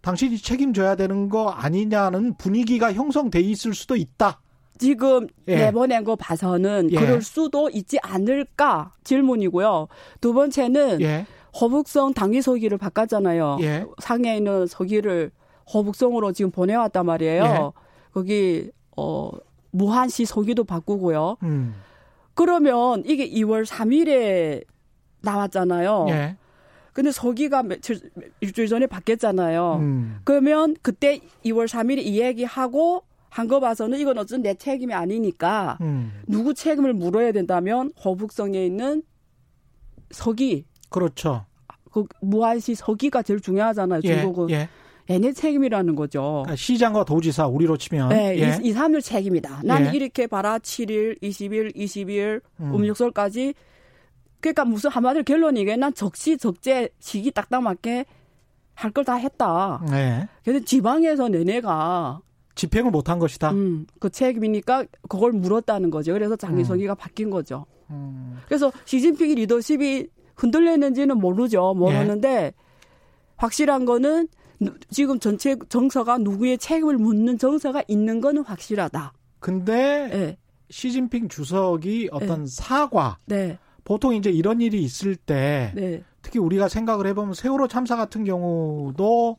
당신이 책임져야 되는 거 아니냐는 분위기가 형성돼 있을 수도 있다. 지금 예. 내보낸 거 봐서는 예. 그럴 수도 있지 않을까 질문이고요. 두 번째는 예. 허북성 당위 서기를 바꿨잖아요. 예. 상해에 있는 서기를 허북성으로 지금 보내왔단 말이에요. 예. 거기 어 무한시 서기도 바꾸고요. 음. 그러면 이게 2월 3일에 나왔잖아요. 예. 근데 서기가 며칠 일주일 전에 바뀌었잖아요. 음. 그러면 그때 2월 3일에 이 얘기하고 한 거 봐서는 이건 어쨌든 내 책임이 아니니까 음. 누구 책임을 물어야 된다면 허북성에 있는 서기. 그렇죠. 그 무한시 서기가 제일 중요하잖아요. 예, 중국은. 예. 얘네 책임이라는 거죠. 그러니까 시장과 도지사 우리로 치면 네, 예. 2, 3일 책임이다. 난 예. 이렇게 봐라 7일, 20일, 22일 음. 음력설까지 그러니까 무슨 한마디로 결론이 이게 난 적시 적재 시기 딱딱 맞게 할 걸 다 했다. 네. 근데 지방에서 내내가 집행을 못한 것이다. 음, 그 책임이니까 그걸 물었다는 거죠. 그래서 장기석이가 음. 바뀐 거죠. 음. 그래서 시진핑의 리더십이 흔들렸는지는 모르죠. 모르는데 예. 확실한 거는 지금 전체 정서가 누구의 책임을 묻는 정서가 있는 거는 확실하다. 근데 네. 시진핑 주석이 어떤 네. 사과 네. 보통 이제 이런 일이 있을 때 네. 특히 우리가 생각을 해보면 세월호 참사 같은 경우도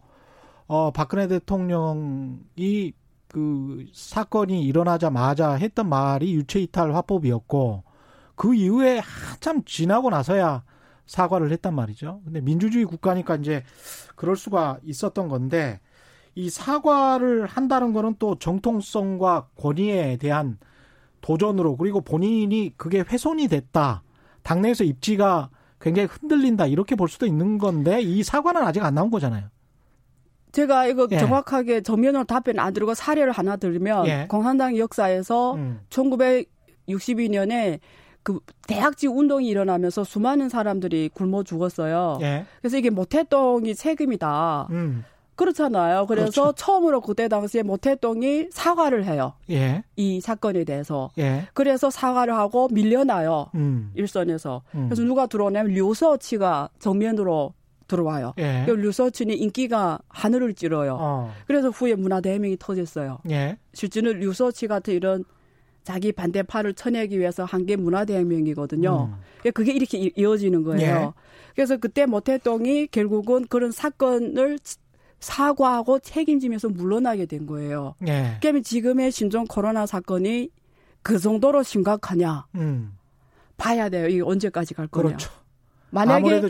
어 박근혜 대통령이 그 사건이 일어나자마자 했던 말이 유체이탈 화법이었고 그 이후에 한참 지나고 나서야 사과를 했단 말이죠. 근데 민주주의 국가니까 이제 그럴 수가 있었던 건데 이 사과를 한다는 거는 또 정통성과 권위에 대한 도전으로 그리고 본인이 그게 훼손이 됐다. 당내에서 입지가 굉장히 흔들린다. 이렇게 볼 수도 있는 건데 이 사과는 아직 안 나온 거잖아요. 제가 이거 예. 정확하게 정면으로 답변 안 드리고 사례를 하나 들면 예. 공산당 역사에서 음. 1962년에 그 대학지 운동이 일어나면서 수많은 사람들이 굶어 죽었어요. 예. 그래서 이게 모태똥이 책임이다. 음. 그렇잖아요. 그래서 그렇죠. 처음으로 그때 당시에 모태똥이 사과를 해요. 예. 이 사건에 대해서. 예. 그래서 사과를 하고 밀려나요. 음. 일선에서. 음. 그래서 누가 들어오냐면 류서치가 정면으로 들어와요. 예. 류서춘이 인기가 하늘을 찌러요. 어. 그래서 후에 문화대혁명이 터졌어요. 예. 실제는 류서치 같은 이런 자기 반대파를 쳐내기 위해서 한 게 문화대혁명이거든요. 음. 그러니까 그게 이렇게 이어지는 거예요. 예. 그래서 그때 모태동이 결국은 그런 사건을 사과하고 책임지면서 물러나게 된 거예요. 예. 그러면 지금의 신종 코로나 사건이 그 정도로 심각하냐? 음. 봐야 돼요. 이게 언제까지 갈 거냐. 그렇죠. 만약에 아무래도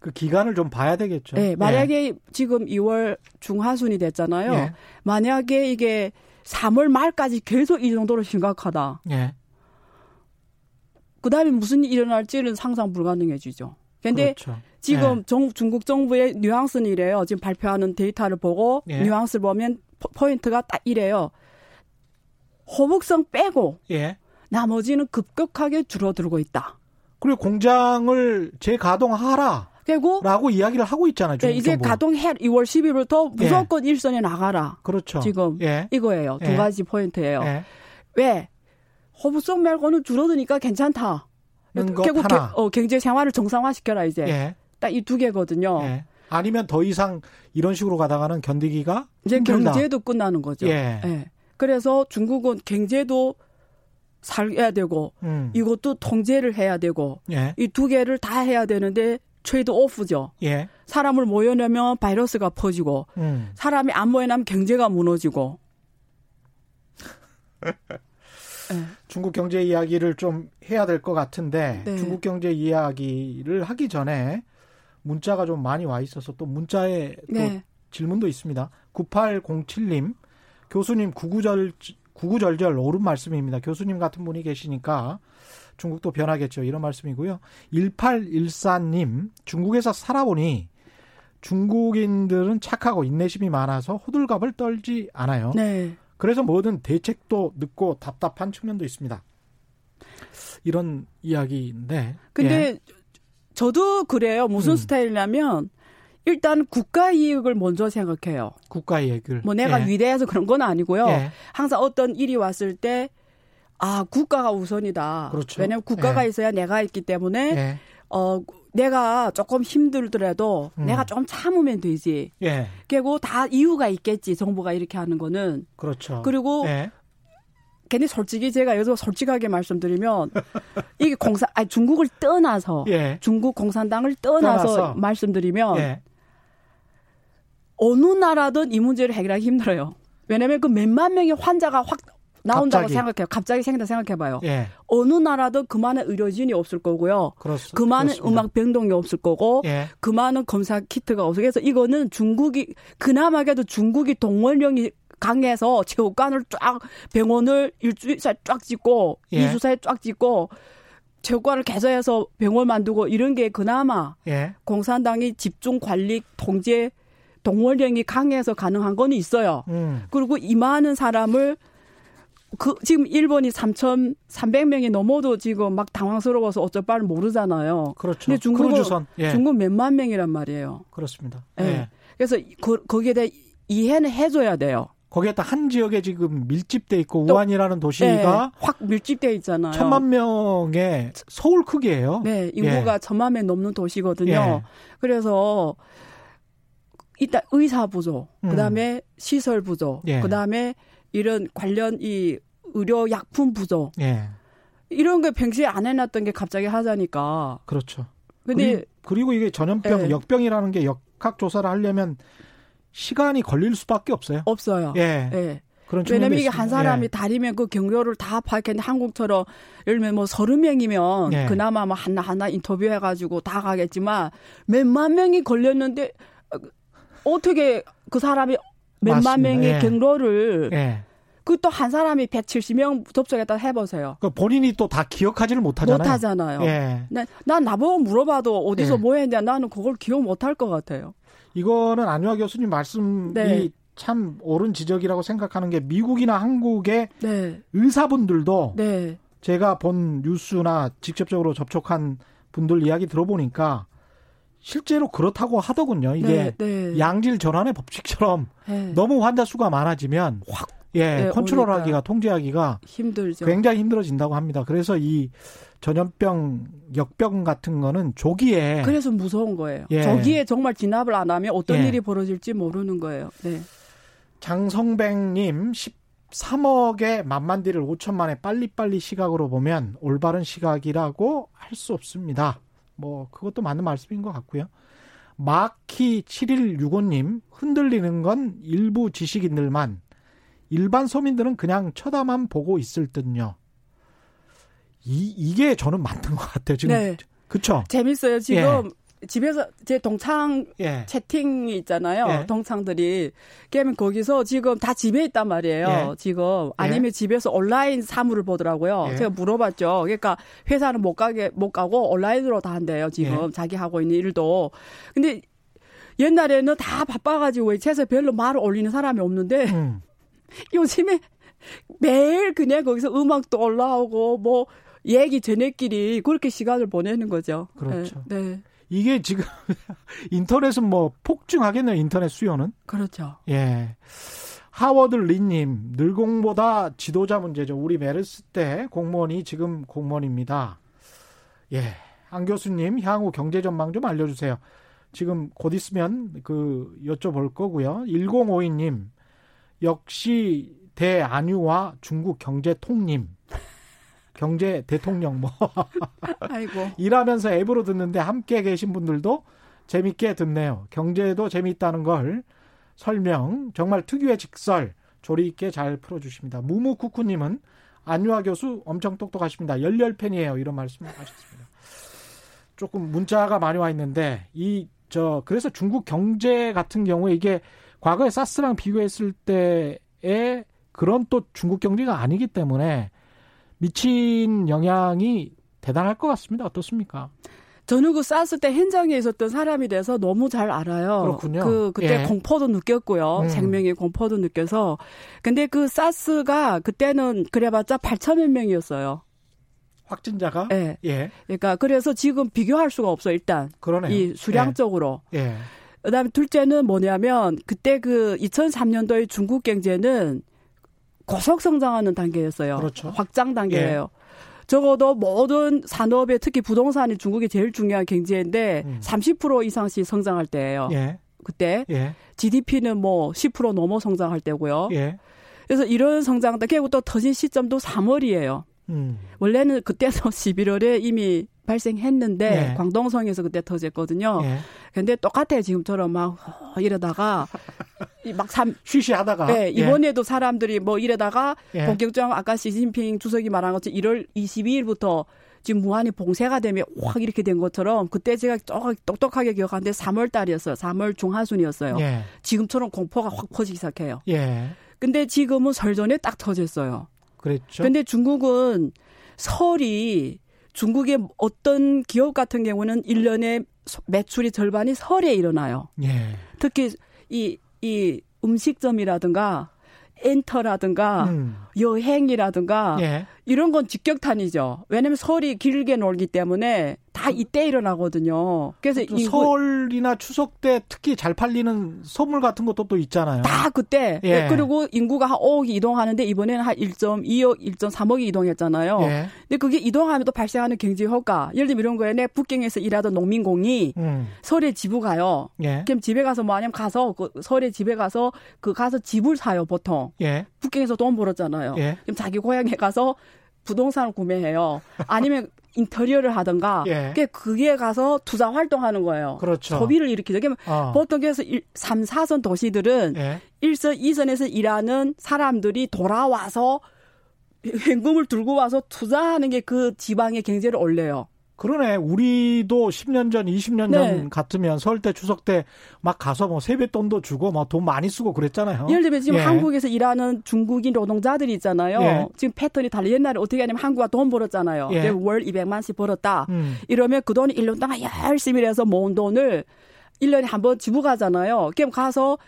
그 기간을 좀 봐야 되겠죠. 네, 만약에 예. 지금 2월 중하순이 됐잖아요. 예. 만약에 이게 3월 말까지 계속 이 정도로 심각하다. 예. 그 다음에 무슨 일이 일어날지는 상상 불가능해지죠. 근데 그렇죠. 지금 예. 정, 중국 정부의 뉘앙스는 이래요. 지금 발표하는 데이터를 보고 예. 뉘앙스를 보면 포인트가 딱 이래요. 호북성 빼고 예. 나머지는 급격하게 줄어들고 있다. 그리고 공장을 재가동하라. 그리고 라고 이야기를 하고 있잖아요. 네, 이제 가동해 2월 10일부터 무조건 예. 일선에 나가라. 그렇죠. 지금 예. 이거예요. 두 예. 가지 포인트예요. 예. 왜 호북성 말고는 줄어드니까 괜찮다. 결국 게, 어, 경제 생활을 정상화시켜라 이제. 예. 딱이 두 개거든요. 예. 아니면 더 이상 이런 식으로 가다가는 견디기가 이제 힘들다. 경제도 끝나는 거죠. 예. 그래서 중국은 경제도 살해야 되고 음. 이것도 통제를 해야 되고 이두 개를 다 해야 되는데 트레이드 오프죠. 예. 사람을 모여내면 바이러스가 퍼지고 음. 사람이 안 모여나면 경제가 무너지고. 네. 중국 경제 이야기를 좀 해야 될 것 같은데 네. 중국 경제 이야기를 하기 전에 문자가 좀 많이 와 있어서 또 문자에 또 네. 질문도 있습니다. 9807님 교수님 구구절 구구절절 옳은 말씀입니다. 교수님 같은 분이 계시니까 중국도 변하겠죠. 이런 말씀이고요. 1814님, 중국에서 살아보니 중국인들은 착하고 인내심이 많아서 호들갑을 떨지 않아요. 네. 그래서 뭐든 대책도 늦고 답답한 측면도 있습니다. 이런 이야기인데. 근데 예. 저도 그래요. 무슨 음. 스타일이냐면 일단 국가 이익을 먼저 생각해요. 국가 이익을. 뭐 내가 예. 위대해서 그런 건 아니고요. 예. 항상 어떤 일이 왔을 때 아, 국가가 우선이다. 그렇죠. 왜냐면 국가가 예. 있어야 내가 있기 때문에 예. 어 내가 조금 힘들더라도 음. 내가 좀 참으면 되지. 예. 그리고 다 이유가 있겠지. 정부가 이렇게 하는 거는. 그렇죠. 그리고 예. 괜히 솔직히 제가 여기서 솔직하게 말씀드리면 이게 공사 아니 중국을 떠나서 예. 중국 공산당을 떠나서, 떠나서. 말씀드리면 예. 어느 나라든 이 문제를 해결하기 힘들어요. 왜냐하면 그 몇만 명의 환자가 확 나온다고 갑자기. 생각해요. 갑자기 생긴다 생각해봐요. 예. 어느 나라도 그만한 의료진이 없을 거고요. 그렇습, 그만한 그렇습니다. 음악 병동이 없을 거고, 예. 그만한 검사 키트가 없을 그래서 이거는 중국이 그나마 그래도 중국이 동원령이 강해서 체육관을 쫙 병원을 일주일 사이 쫙 짓고 예. 이주 사이 쫙 짓고 체육관을 개설해서 병원 만들고 이런 게 그나마 예. 공산당이 집중 관리 통제 동원령이 강해서 가능한 거는 있어요. 음. 그리고 이 많은 사람을 그 지금 일본이 3,300명이 넘어도 지금 막 당황스러워서 어쩔 바를 모르잖아요. 그렇죠. 근데 중국은 예. 중국 몇만 명이란 말이에요. 그렇습니다. 예. 예. 그래서 그, 거기에 대해 이해는 해줘야 돼요. 거기에다 한 지역에 지금 밀집돼 있고 우한이라는 도시가 네, 확 밀집돼 있잖아요. 천만 명의 서울 크기예요. 네, 인구가 예. 천만 명 넘는 도시거든요. 예. 그래서 일단 의사 부족, 음. 그다음에 시설 부족, 예. 그다음에 이런 관련 이 의료 약품 부족. 예. 이런 게 평소에 안 해놨던 게 갑자기 하자니까. 그렇죠. 근데 그리고, 그리고 이게 전염병, 예. 역병이라는 게 역학 조사를 하려면 시간이 걸릴 수밖에 없어요. 없어요. 예. 예. 그런 왜냐면 이게 한 사람이 예. 다리면 그 경로를 다 파악했는데 한국처럼 예를 들면 뭐 서른 명이면 예. 그나마 뭐 하나 하나 인터뷰해가지고 다 가겠지만 몇만 명이 걸렸는데 어떻게 그 사람이 몇만. 명의 예. 경로를 예. 그또 한 사람이 170명 접촉했다 해보세요. 그 본인이 또 다 기억하지를 못하잖아요. 못하잖아요. 예. 난, 난 나보고 물어봐도 어디서 예. 뭐 했냐 나는 그걸 기억 못할 것 같아요. 이거는 안유아 교수님 말씀이 네. 참 옳은 지적이라고 생각하는 게 미국이나 한국의 네. 의사분들도 네. 제가 본 뉴스나 직접적으로 접촉한 분들 이야기 들어보니까 실제로 그렇다고 하더군요. 이게 네, 네. 양질 전환의 법칙처럼 네. 너무 환자 수가 많아지면 확 예, 네, 컨트롤하기가 통제하기가 힘들죠. 굉장히 힘들어진다고 합니다. 그래서 이 전염병, 역병 같은 거는 조기에 그래서 무서운 거예요. 예. 조기에 정말 진압을 안 하면 어떤 예. 일이 벌어질지 모르는 거예요. 네. 장성백님 13억의 만만디를 5천만의 빨리빨리 시각으로 보면 올바른 시각이라고 할 수 없습니다. 뭐 그것도 맞는 말씀인 것 같고요. 마키 7165님 흔들리는 건 일부 지식인들만 일반 서민들은 그냥 쳐다만 보고 있을 듯요. 이, 이게 저는 맞는 것 같아요. 지금. 네. 그쵸? 재밌어요. 지금 예. 집에서 제 동창 예. 채팅이 있잖아요. 예. 동창들이. 그러면 거기서 지금 다 집에 있단 말이에요. 예. 지금 아니면 예. 집에서 온라인 사물을 보더라고요. 예. 제가 물어봤죠. 그러니까 회사는 못 가게 못 가고 온라인으로 다 한대요. 지금 자기 하고 있는 일도. 근데 옛날에는 다 바빠가지고 외채에서 별로 말을 올리는 사람이 없는데 음. 요즘에 매일 그냥 거기서 음악도 올라오고 뭐 얘기 전네끼리 그렇게 시간을 보내는 거죠. 그렇죠. 네. 네. 이게 지금 인터넷은 뭐 폭증하겠네요. 인터넷 수요는. 그렇죠. 예. 하워드 리님 늘공보다 지도자 문제죠. 우리 메르스 때 공무원이 지금 공무원입니다. 예. 안 교수님 향후 경제 전망 좀 알려주세요. 지금 곧 있으면 그 여쭤볼 거고요. 1052님 역시 대안유와 중국 경제 통님 경제 대통령 뭐 아이고 일하면서 앱으로 듣는데 함께 계신 분들도 재밌게 듣네요. 경제도 재미있다는 걸 설명 정말 특유의 직설 조리 있게 잘 풀어주십니다. 무무쿠쿠님은 안유아 교수 엄청 똑똑하십니다. 열렬 팬이에요. 이런 말씀하셨습니다. 조금 문자가 많이 와 있는데 이 저 그래서 중국 경제 같은 경우에 이게 과거에 사스랑 비교했을 때의 그런 또 중국 경제가 아니기 때문에 미친 영향이 대단할 것 같습니다. 어떻습니까? 저는 그 사스 때 현장에 있었던 사람이 돼서 너무 잘 알아요. 그렇군요. 그 그때 예. 공포도 느꼈고요. 음. 생명의 공포도 느껴서. 근데 그 사스가 그때는 그래봤자 8천여 명이었어요. 확진자가? 네. 예. 그러니까 그래서 지금 비교할 수가 없어 일단. 그러네요. 이 수량적으로. 예. 예. 그다음에 둘째는 뭐냐면 그때 그 2003년도의 중국 경제는 고속 성장하는 단계였어요. 그렇죠. 확장 단계예요. 예. 적어도 모든 산업에 특히 부동산이 중국이 제일 중요한 경제인데 음. 30% 이상씩 성장할 때예요. 예. 그때 예. GDP는 뭐 10% 넘어 성장할 때고요. 예. 그래서 이런 성장 결국 또 터진 시점도 3월이에요. 음. 원래는 그때도 11월에 이미 발생했는데 네. 광동성에서 그때 터졌거든요. 네. 근데 똑같아요. 지금처럼 막 이러다가 막 삼, 쉬쉬하다가 네, 예. 이번에도 예. 사람들이 뭐 이러다가 예. 본격적으로 아까 시진핑 주석이 말한 것처럼 1월 22일부터 지금 무한히 봉쇄가 되면 확 이렇게 된 것처럼 그때 제가 똑똑하게 기억하는데 3월 달이었어요. 3월 중하순이었어요. 예. 지금처럼 공포가 확 퍼지기 시작해요. 예. 근데 지금은 설 전에 딱 터졌어요. 그랬죠. 근데 중국은 설이 중국의 어떤 기업 같은 경우는 1년에 매출이 절반이 설에 일어나요. 예. 특히 이, 이 음식점이라든가 엔터라든가 음. 여행이라든가 예. 이런 건 직격탄이죠. 왜냐하면 설이 길게 놀기 때문에 다 이때 일어나거든요. 그래서 이 설이나 추석 때 특히 잘 팔리는 선물 같은 것도 또 있잖아요. 다 그때. 예. 그리고 인구가 한 5억이 이동하는데 이번에는 한 1.2억, 1.3억이 이동했잖아요. 예. 근데 그게 이동하면 또 발생하는 경제 효과. 예를 들면 이런 거에 내 북경에서 일하던 농민공이 음. 설에 집을 가요. 예. 그럼 집에 가서 뭐 하냐면 가서 그 설에 집에 가서 그 가서 집을 사요 보통. 예. 북경에서 돈 벌었잖아요. 예. 그럼 자기 고향에 가서 부동산을 구매해요. 아니면 인터리어를 하던가 예. 그게 가서 투자 활동하는 거예요. 그렇죠. 소비를 일으키죠. 그러면 어. 보통 그래서 1, 3, 4선 도시들은 예. 1선, 2선에서 일하는 사람들이 돌아와서 현금을 들고 와서 투자하는 게 그 지방의 경제를 올려요. 그러네. 우리도 10년 전, 20년 네. 전 같으면 설 때, 추석 때 막 가서 뭐 세뱃돈도 주고 뭐돈 많이 쓰고 그랬잖아요. 예를 들면 지금 예. 한국에서 일하는 중국인 노동자들이 있잖아요. 예. 지금 패턴이 달리 옛날에 어떻게 하냐면 한국가 돈 벌었잖아요. 예. 월 200만씩 벌었다. 음. 이러면 그 돈이 1년 동안 열심히 해서 모은 돈을 1년에 한 번 지부 가잖아요. 그럼 가서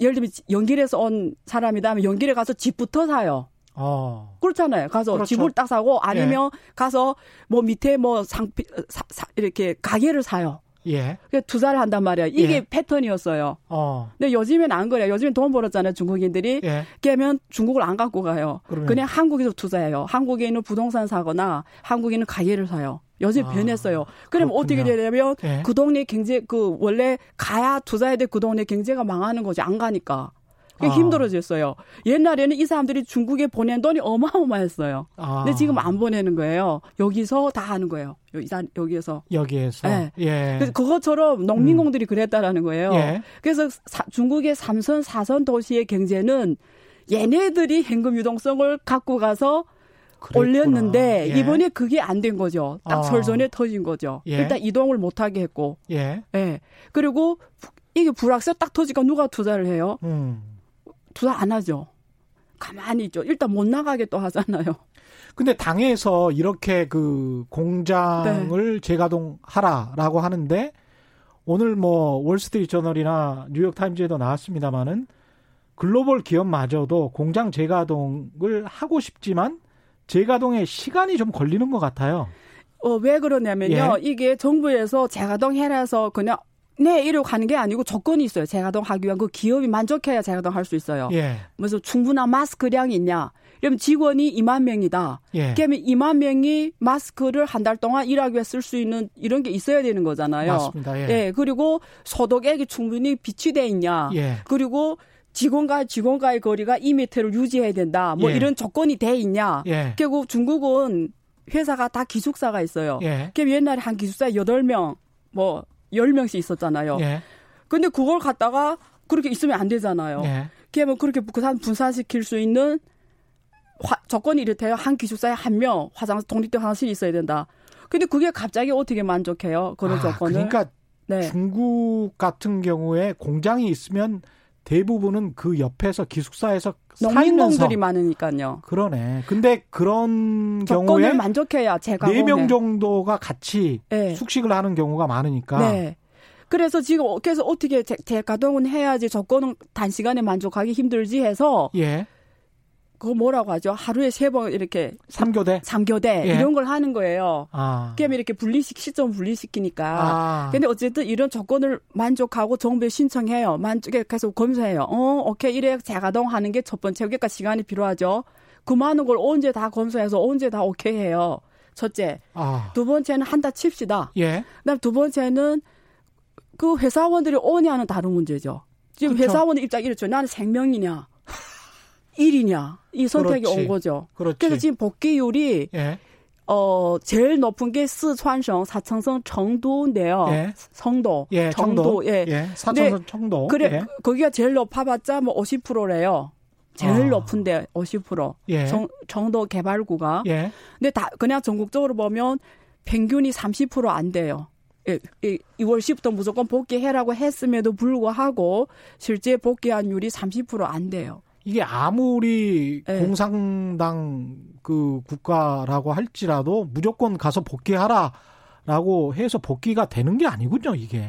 예를 들면 연길에서 온 사람이다 면 연길에 가서 집부터 사요. 어. 그렇잖아요. 가서 그렇죠. 집을 딱 사고 아니면 예. 가서 뭐 밑에 뭐 상피 사, 사, 이렇게 가게를 사요. 예. 투자를 한단 말이야. 이게 예. 패턴이었어요. 어. 근데 요즘엔 안 그래요. 요즘엔 돈 벌었잖아요. 중국인들이. 예. 깨면 중국을 안 갖고 가요. 그러면. 그냥 한국에서 투자해요. 한국에 있는 부동산 사거나 한국에 있는 가게를 사요. 요즘 아, 변했어요. 그럼 어떻게 되냐면 예. 그 동네 경제 그 원래 가야 투자해야 될그 동네 경제가 망하는 거지 안 가니까. 그게 아. 힘들어졌어요. 옛날에는 이 사람들이 중국에 보낸 돈이 어마어마했어요. 아. 근데 지금 안 보내는 거예요. 여기서 다 하는 거예요. 여기, 여기에서. 여기에서. 네. 예. 그래서 그것처럼 농민공들이 음. 그랬다라는 거예요. 예. 그래서 사, 중국의 삼선, 사선 도시의 경제는 얘네들이 현금 유동성을 갖고 가서 그랬구나. 올렸는데 예. 이번에 그게 안 된 거죠. 딱 아. 설전에 터진 거죠. 예. 일단 이동을 못 하게 했고. 예. 예. 그리고 이게 불확실 딱 터지니까 누가 투자를 해요? 음. 투자 안 하죠. 가만히 있죠. 일단 못 나가게 또 하잖아요. 근데 당에서 이렇게 그 공장을 네. 재가동하라라고 하는데 오늘 뭐 월스트리트 저널이나 뉴욕 타임즈에도 나왔습니다마는 글로벌 기업마저도 공장 재가동을 하고 싶지만 재가동에 시간이 좀 걸리는 것 같아요. 어, 왜 그러냐면요. 예. 이게 정부에서 재가동해라서 그냥 네, 이러고 가는 게 아니고 조건이 있어요. 재가동하기 위한 그 기업이 만족해야 재가동할 수 있어요. 예. 그래서 충분한 마스크량이 있냐? 그러면 직원이 2만 명이다. 예. 그러면 2만 명이 마스크를 한 달 동안 일하기 위해 쓸 수 있는 이런 게 있어야 되는 거잖아요. 맞습니다. 예. 예. 그리고 소독액이 충분히 비치돼 있냐? 예. 그리고 직원과 직원과의 거리가 2m를 유지해야 된다. 뭐 예. 이런 조건이 돼 있냐? 예. 결국 중국은 회사가 다 기숙사가 있어요. 예. 그럼 옛날에 한 기숙사에 8명 뭐 10명씩 있었잖아요. 예. 근데 그걸 갖다가 그렇게 있으면 안 되잖아요. 예. 그러면 그렇게 그 사람 분산시킬 수 있는 화, 조건이 이렇대요. 한 기숙사에 한 명 화장실 독립된 화장실이 있어야 된다. 근데 그게 갑자기 어떻게 만족해요? 그런 아, 조건을. 그러니까 네. 중국 같은 경우에 공장이 있으면 대부분은 그 옆에서 기숙사에서 농민공들이 많으니까요. 그러네. 근데 그런 경우에 만족해야 제가 4명 정도가 같이 네. 숙식을 하는 경우가 많으니까. 네. 그래서 지금 그래서 어떻게 재가동은 해야지 조건은 단시간에 만족하기 힘들지 해서 예. 그거 뭐라고 하죠? 하루에 세 번 이렇게 삼교대 삼교대 예. 이런 걸 하는 거예요. 아. 그러면 이렇게 분리식 시점 분리시키니까. 아. 근데 어쨌든 이런 조건을 만족하고 정부에 신청해요. 만족해 계속 검사해요. 어, 오케이 이래 재가동 하는 게 첫 번째. 그러니까 시간이 필요하죠. 그 많은 걸 언제 다 검사해서 언제 다 오케이 해요. 첫째. 아. 두 번째는 한다 칩시다. 예. 그다음 두 번째는 그 회사원들이 오냐는 다른 문제죠. 지금 그쵸? 회사원 입장 이렇죠. 나는 생명이냐. 일이냐 이 선택이 그렇지. 온 거죠. 그렇지. 그래서 지금 복귀율이 예. 어 제일 높은 게 스촨성 사청성 청도인데요. 예. 성도, 예, 청도, 청도. 예, 예. 사청성 청도. 그래 예. 거기가 제일 높아봤자 뭐 50%래요. 제일 아. 높은데 50%. 예. 정, 정도 개발구가. 예. 근데 다 그냥 전국적으로 보면 평균이 30%안 돼요. 예, 2월 10부터 무조건 복귀해라고 했음에도 불구하고 실제 복귀한 율이 30%안 돼요. 이게 아무리 네. 공산당 그 국가라고 할지라도 무조건 가서 복귀하라라고 해서 복귀가 되는 게 아니군요, 이게.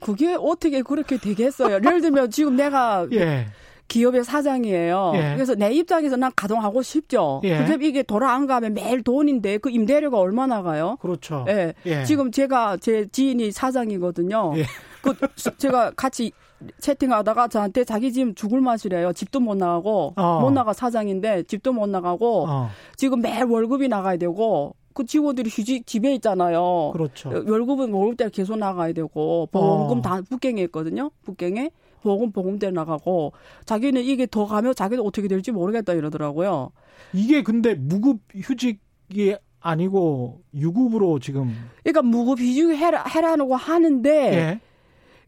그게 어떻게 그렇게 되겠어요? 예를 들면 지금 내가 예. 기업의 사장이에요. 예. 그래서 내 입장에서 난 가동하고 싶죠. 예. 근데 이게 돌아 안 가면 매일 돈인데 그 임대료가 얼마나 가요? 그렇죠. 예. 예. 지금 제가 제 지인이 사장이거든요. 예. 그 제가 같이 채팅하다가 저한테 자기 집 죽을 맛이래요. 집도 못 나가고 어. 못 나가 사장인데 집도 못 나가고 어. 지금 매일 월급이 나가야 되고 그 직원들이 휴직 집에 있잖아요. 그렇죠. 월급은 월급 때 계속 나가야 되고 보험금 어. 다 북경에 있거든요. 북경에 보험 보험대 나가고 자기는 이게 더 가면 자기도 어떻게 될지 모르겠다 이러더라고요. 이게 근데 무급 휴직이 아니고 유급으로 지금 그러니까 무급 휴직 해라 해라고 하는데 예.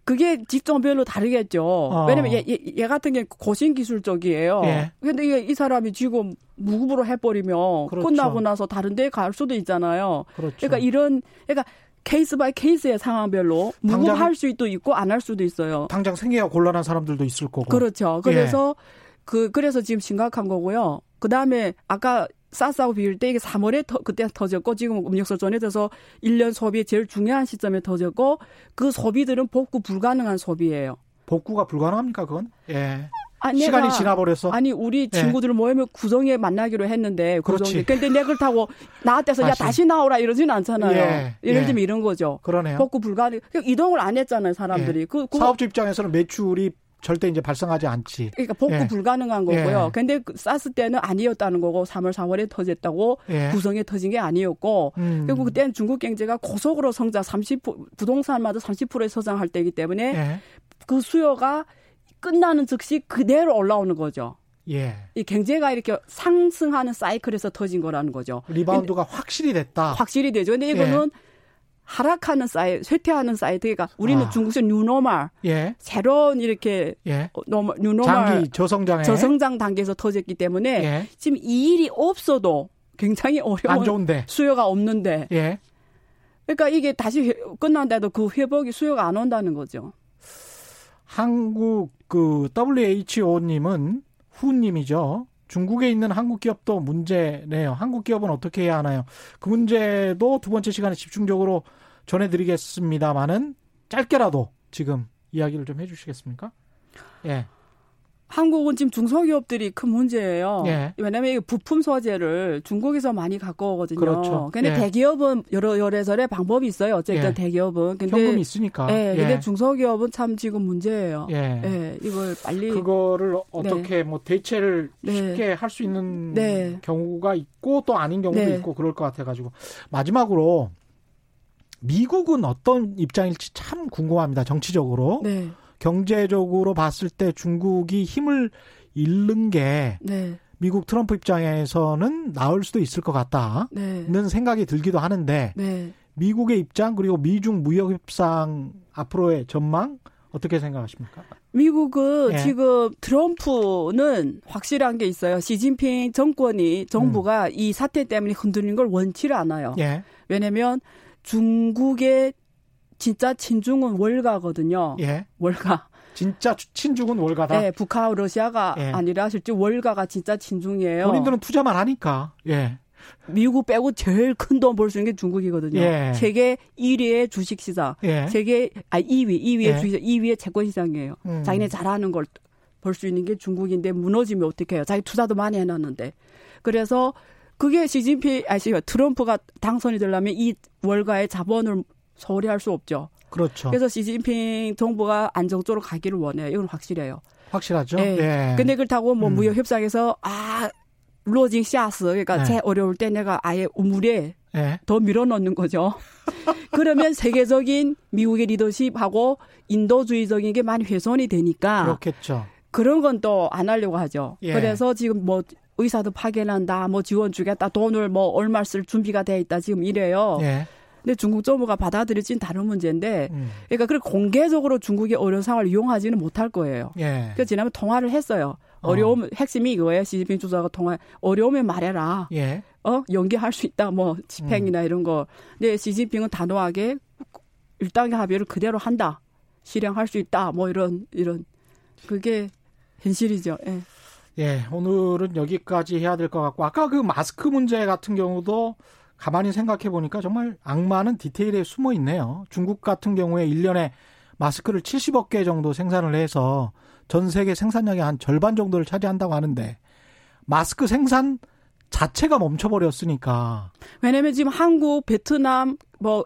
그게 직종별로 다르겠죠. 어. 왜냐면 얘, 얘, 얘, 같은 게 고신 기술 적이에요 예. 근데 이 사람이 지금 무급으로 해버리면 그렇죠. 끝나고 나서 다른 데 갈 수도 있잖아요. 그렇죠. 그러니까 이런, 그러니까 case by case의 상황별로 무급할 수도 있고 안 할 수도 있어요. 당장 생계가 곤란한 사람들도 있을 거고. 그렇죠. 그래서 예. 그 그래서 지금 심각한 거고요. 그 다음에 아까 사스하고 비교할 때 이게 3월에 터, 그때 터졌고 지금 음력설 전에 돼서 1년 소비에 제일 중요한 시점에 터졌고 그 소비들은 복구 불가능한 소비예요. 복구가 불가능합니까 그건? 예. 아니, 시간이 지나버렸어. 아니 우리 예. 친구들 네. 모이면 구정에 만나기로 했는데 구정에. 근데 내가 그렇다고 나한테서 다시. 야 다시 나오라 이러지는 않잖아요. 예. 예를 들면 예. 이런 거죠. 그러네요. 복구 불가능. 이동을 안 했잖아요 사람들이. 예. 그, 그 사업주 입장에서는 매출이 절대 이제 발생하지 않지. 그러니까 복구 예. 불가능한 거고요. 예. 근데 그 쌌을 때는 아니었다는 거고 3월 4월에 터졌다고 예. 구성에 터진 게 아니었고 음. 그리고 그때는 중국 경제가 고속으로 성장 30 부동산마다 30%의 성장할 때이기 때문에 예. 그 수요가 끝나는 즉시 그대로 올라오는 거죠. 예. 이 경제가 이렇게 상승하는 사이클에서 터진 거라는 거죠. 리바운드가 확실히 됐다. 확실히 되죠. 근데 이거는 예. 하락하는 사이, 쇠퇴하는. 그러니까 우리는 아. 중국식 new normal, 예. 새로운 이렇게 예. normal, new normal 장기 저성장 저성장 단계에서 터졌기 때문에 예. 지금 이 일이 없어도 굉장히 어려운 좋은데. 수요가 없는데. 예. 그러니까 이게 다시 끝난데도 그 회복이 수요가 안 온다는 거죠. 한국 그 WHO님은 후님이죠. 중국에 있는 한국 기업도 문제네요. 한국 기업은 어떻게 해야 하나요? 그 문제도 두 번째 시간에 집중적으로 전해드리겠습니다만은 짧게라도 지금 이야기를 좀 해주시겠습니까? 예. 한국은 지금 중소기업들이 큰 문제예요. 예. 왜냐하면 이 부품 소재를 중국에서 많이 갖고 오거든요. 그렇죠. 근데 예. 대기업은 여러 여래저래 방법이 있어요. 어쨌든 예. 대기업은. 근데 현금이 있으니까. 예. 근데 예. 중소기업은 참 지금 문제예요. 예. 예. 이걸 빨리 그거를 어떻게 네. 뭐 대체를 네. 쉽게 할 수 있는 네. 경우가 있고 또 아닌 경우도 네. 있고 그럴 것 같아가지고 마지막으로 미국은 어떤 입장일지 참 궁금합니다. 정치적으로. 네. 경제적으로 봤을 때 중국이 힘을 잃는 게 네. 미국 트럼프 입장에서는 나을 수도 있을 것 같다는 네. 생각이 들기도 하는데 네. 미국의 입장 그리고 미중 무역 협상 앞으로의 전망 어떻게 생각하십니까? 미국은 예. 지금 트럼프는 확실한 게 있어요. 시진핑 정권이 정부가 음. 이 사태 때문에 흔들린 걸 원치를 않아요. 예. 왜냐하면 중국의 진짜 친중은 월가거든요. 예. 월가. 진짜 친중은 월가다. 네, 북한 러시아가 예. 아니라 실제 월가가 진짜 친중이에요. 본인들은 투자만 하니까. 예. 미국 빼고 제일 큰 돈 벌 수 있는 게 중국이거든요. 예. 세계 1위의 주식 시장. 예. 세계 아 2위, 2위의 예. 주식 2위의 채권 시장이에요. 음. 자기네 잘하는 걸 벌 수 있는 게 중국인데 무너지면 어떻게 해요? 자기 투자도 많이 해 놨는데. 그래서 그게 시진핑 아시 트럼프가 당선이 되려면 이 월가의 자본을 소홀히 할수 없죠. 그렇죠. 그래서 시진핑 정부가 안정적으로 가기를 원해요. 이건 확실해요. 확실하죠. 네. 예. 근데 그렇다고 뭐 음. 무역 협상에서 아 로징 샤스 그러니까 네. 제 어려울 때 내가 아예 우물에 네. 더 밀어넣는 거죠. 그러면 세계적인 미국의 리더십하고 인도주의적인 게 많이 훼손이 되니까 그렇겠죠. 그런 건 또 안 하려고 하죠. 예. 그래서 지금 뭐 의사도 파견한다, 뭐 지원 주겠다, 돈을 뭐 얼마 쓸 준비가 돼 있다 지금 이래요. 예. 근데 중국 정부가 받아들일지는 다른 문제인데, 음. 그러니까 그 공개적으로 중국의 어려운 상황을 이용하지는 못할 거예요. 예. 그래서 지난번 통화를 했어요. 어려움 어. 핵심이 이거예요. 시진핑 주석과 통화 어려우면 말해라. 예. 어 연기할 수 있다. 뭐 집행이나 음. 이런 거. 근데 시진핑은 단호하게 일당의 합의를 그대로 한다. 실행할 수 있다. 뭐 이런 이런 그게 현실이죠. 예. 예, 오늘은 여기까지 해야 될 것 같고 아까 그 마스크 문제 같은 경우도 가만히 생각해 보니까 정말 악마는 디테일에 숨어 있네요. 중국 같은 경우에 1년에 마스크를 70억 개 정도 생산을 해서 전 세계 생산량의 한 절반 정도를 차지한다고 하는데 마스크 생산 자체가 멈춰버렸으니까. 왜냐면 지금 한국, 베트남, 뭐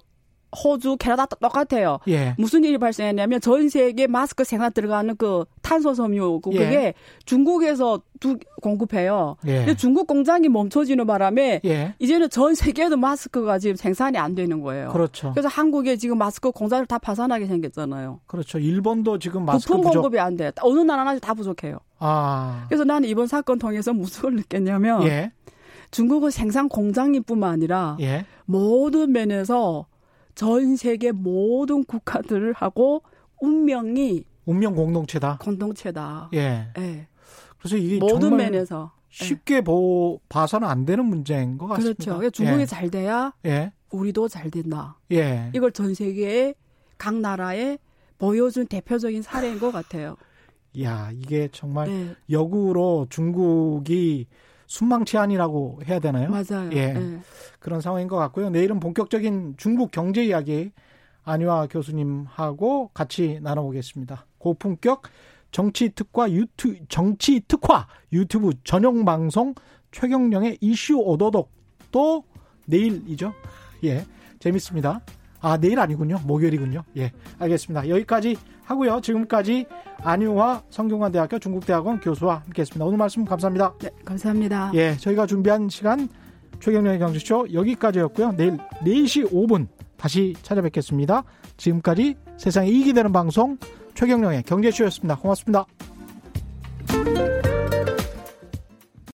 호주, 캐나다 똑같아요. 예. 무슨 일이 발생했냐면 전 세계 마스크 생산 들어가는 그 탄소 섬유 그 예. 그게 예. 중국에서 두 공급해요. 예. 근데 중국 공장이 멈춰지는 바람에 예. 이제는 전 세계에도 마스크가 지금 생산이 안 되는 거예요. 그렇죠. 그래서 한국에 지금 마스크 공장을 다 파산하게 생겼잖아요. 그렇죠. 일본도 지금 마스크 부품 공급이 안 돼. 어느 나라나 다 부족해요. 아. 그래서 나는 이번 사건 통해서 무슨 걸 느꼈냐면 예. 중국은 생산 공장이뿐만 아니라 모든 면에서 전 세계 모든 국가들을 하고 운명이 운명 공동체다. 공동체다. 예. 예. 그래서 이게 모든 면에서 쉽게 예. 보, 봐서는 안 되는 문제인 것 같습니다. 그렇죠. 중국이 예. 잘 돼야 예. 우리도 잘 된다. 예. 이걸 전 세계의 각 나라에 보여준 대표적인 사례인 것 같아요. 야 이게 정말 네. 역으로 중국이 순망치안이라고 해야 되나요? 맞아요. 예. 네. 그런 상황인 것 같고요. 내일은 본격적인 중국 경제 이야기 안유아 교수님하고 같이 나눠보겠습니다. 고품격 정치 특화 유튜 정치 특화 유튜브 전용 방송 최경령의 이슈 오도독 또 내일이죠. 예. 재밌습니다. 아, 내일 아니군요. 목요일이군요. 예. 알겠습니다. 여기까지 하고요. 지금까지 안유화 성균관대학교 중국대학원 교수와 함께 했습니다. 오늘 말씀 감사합니다. 네, 감사합니다. 예. 저희가 준비한 시간 최경련의 경제쇼 여기까지였고요. 내일 4시 5분 다시 찾아뵙겠습니다. 지금까지 세상에 이익이 되는 방송 최경령의 경제쇼였습니다. 고맙습니다.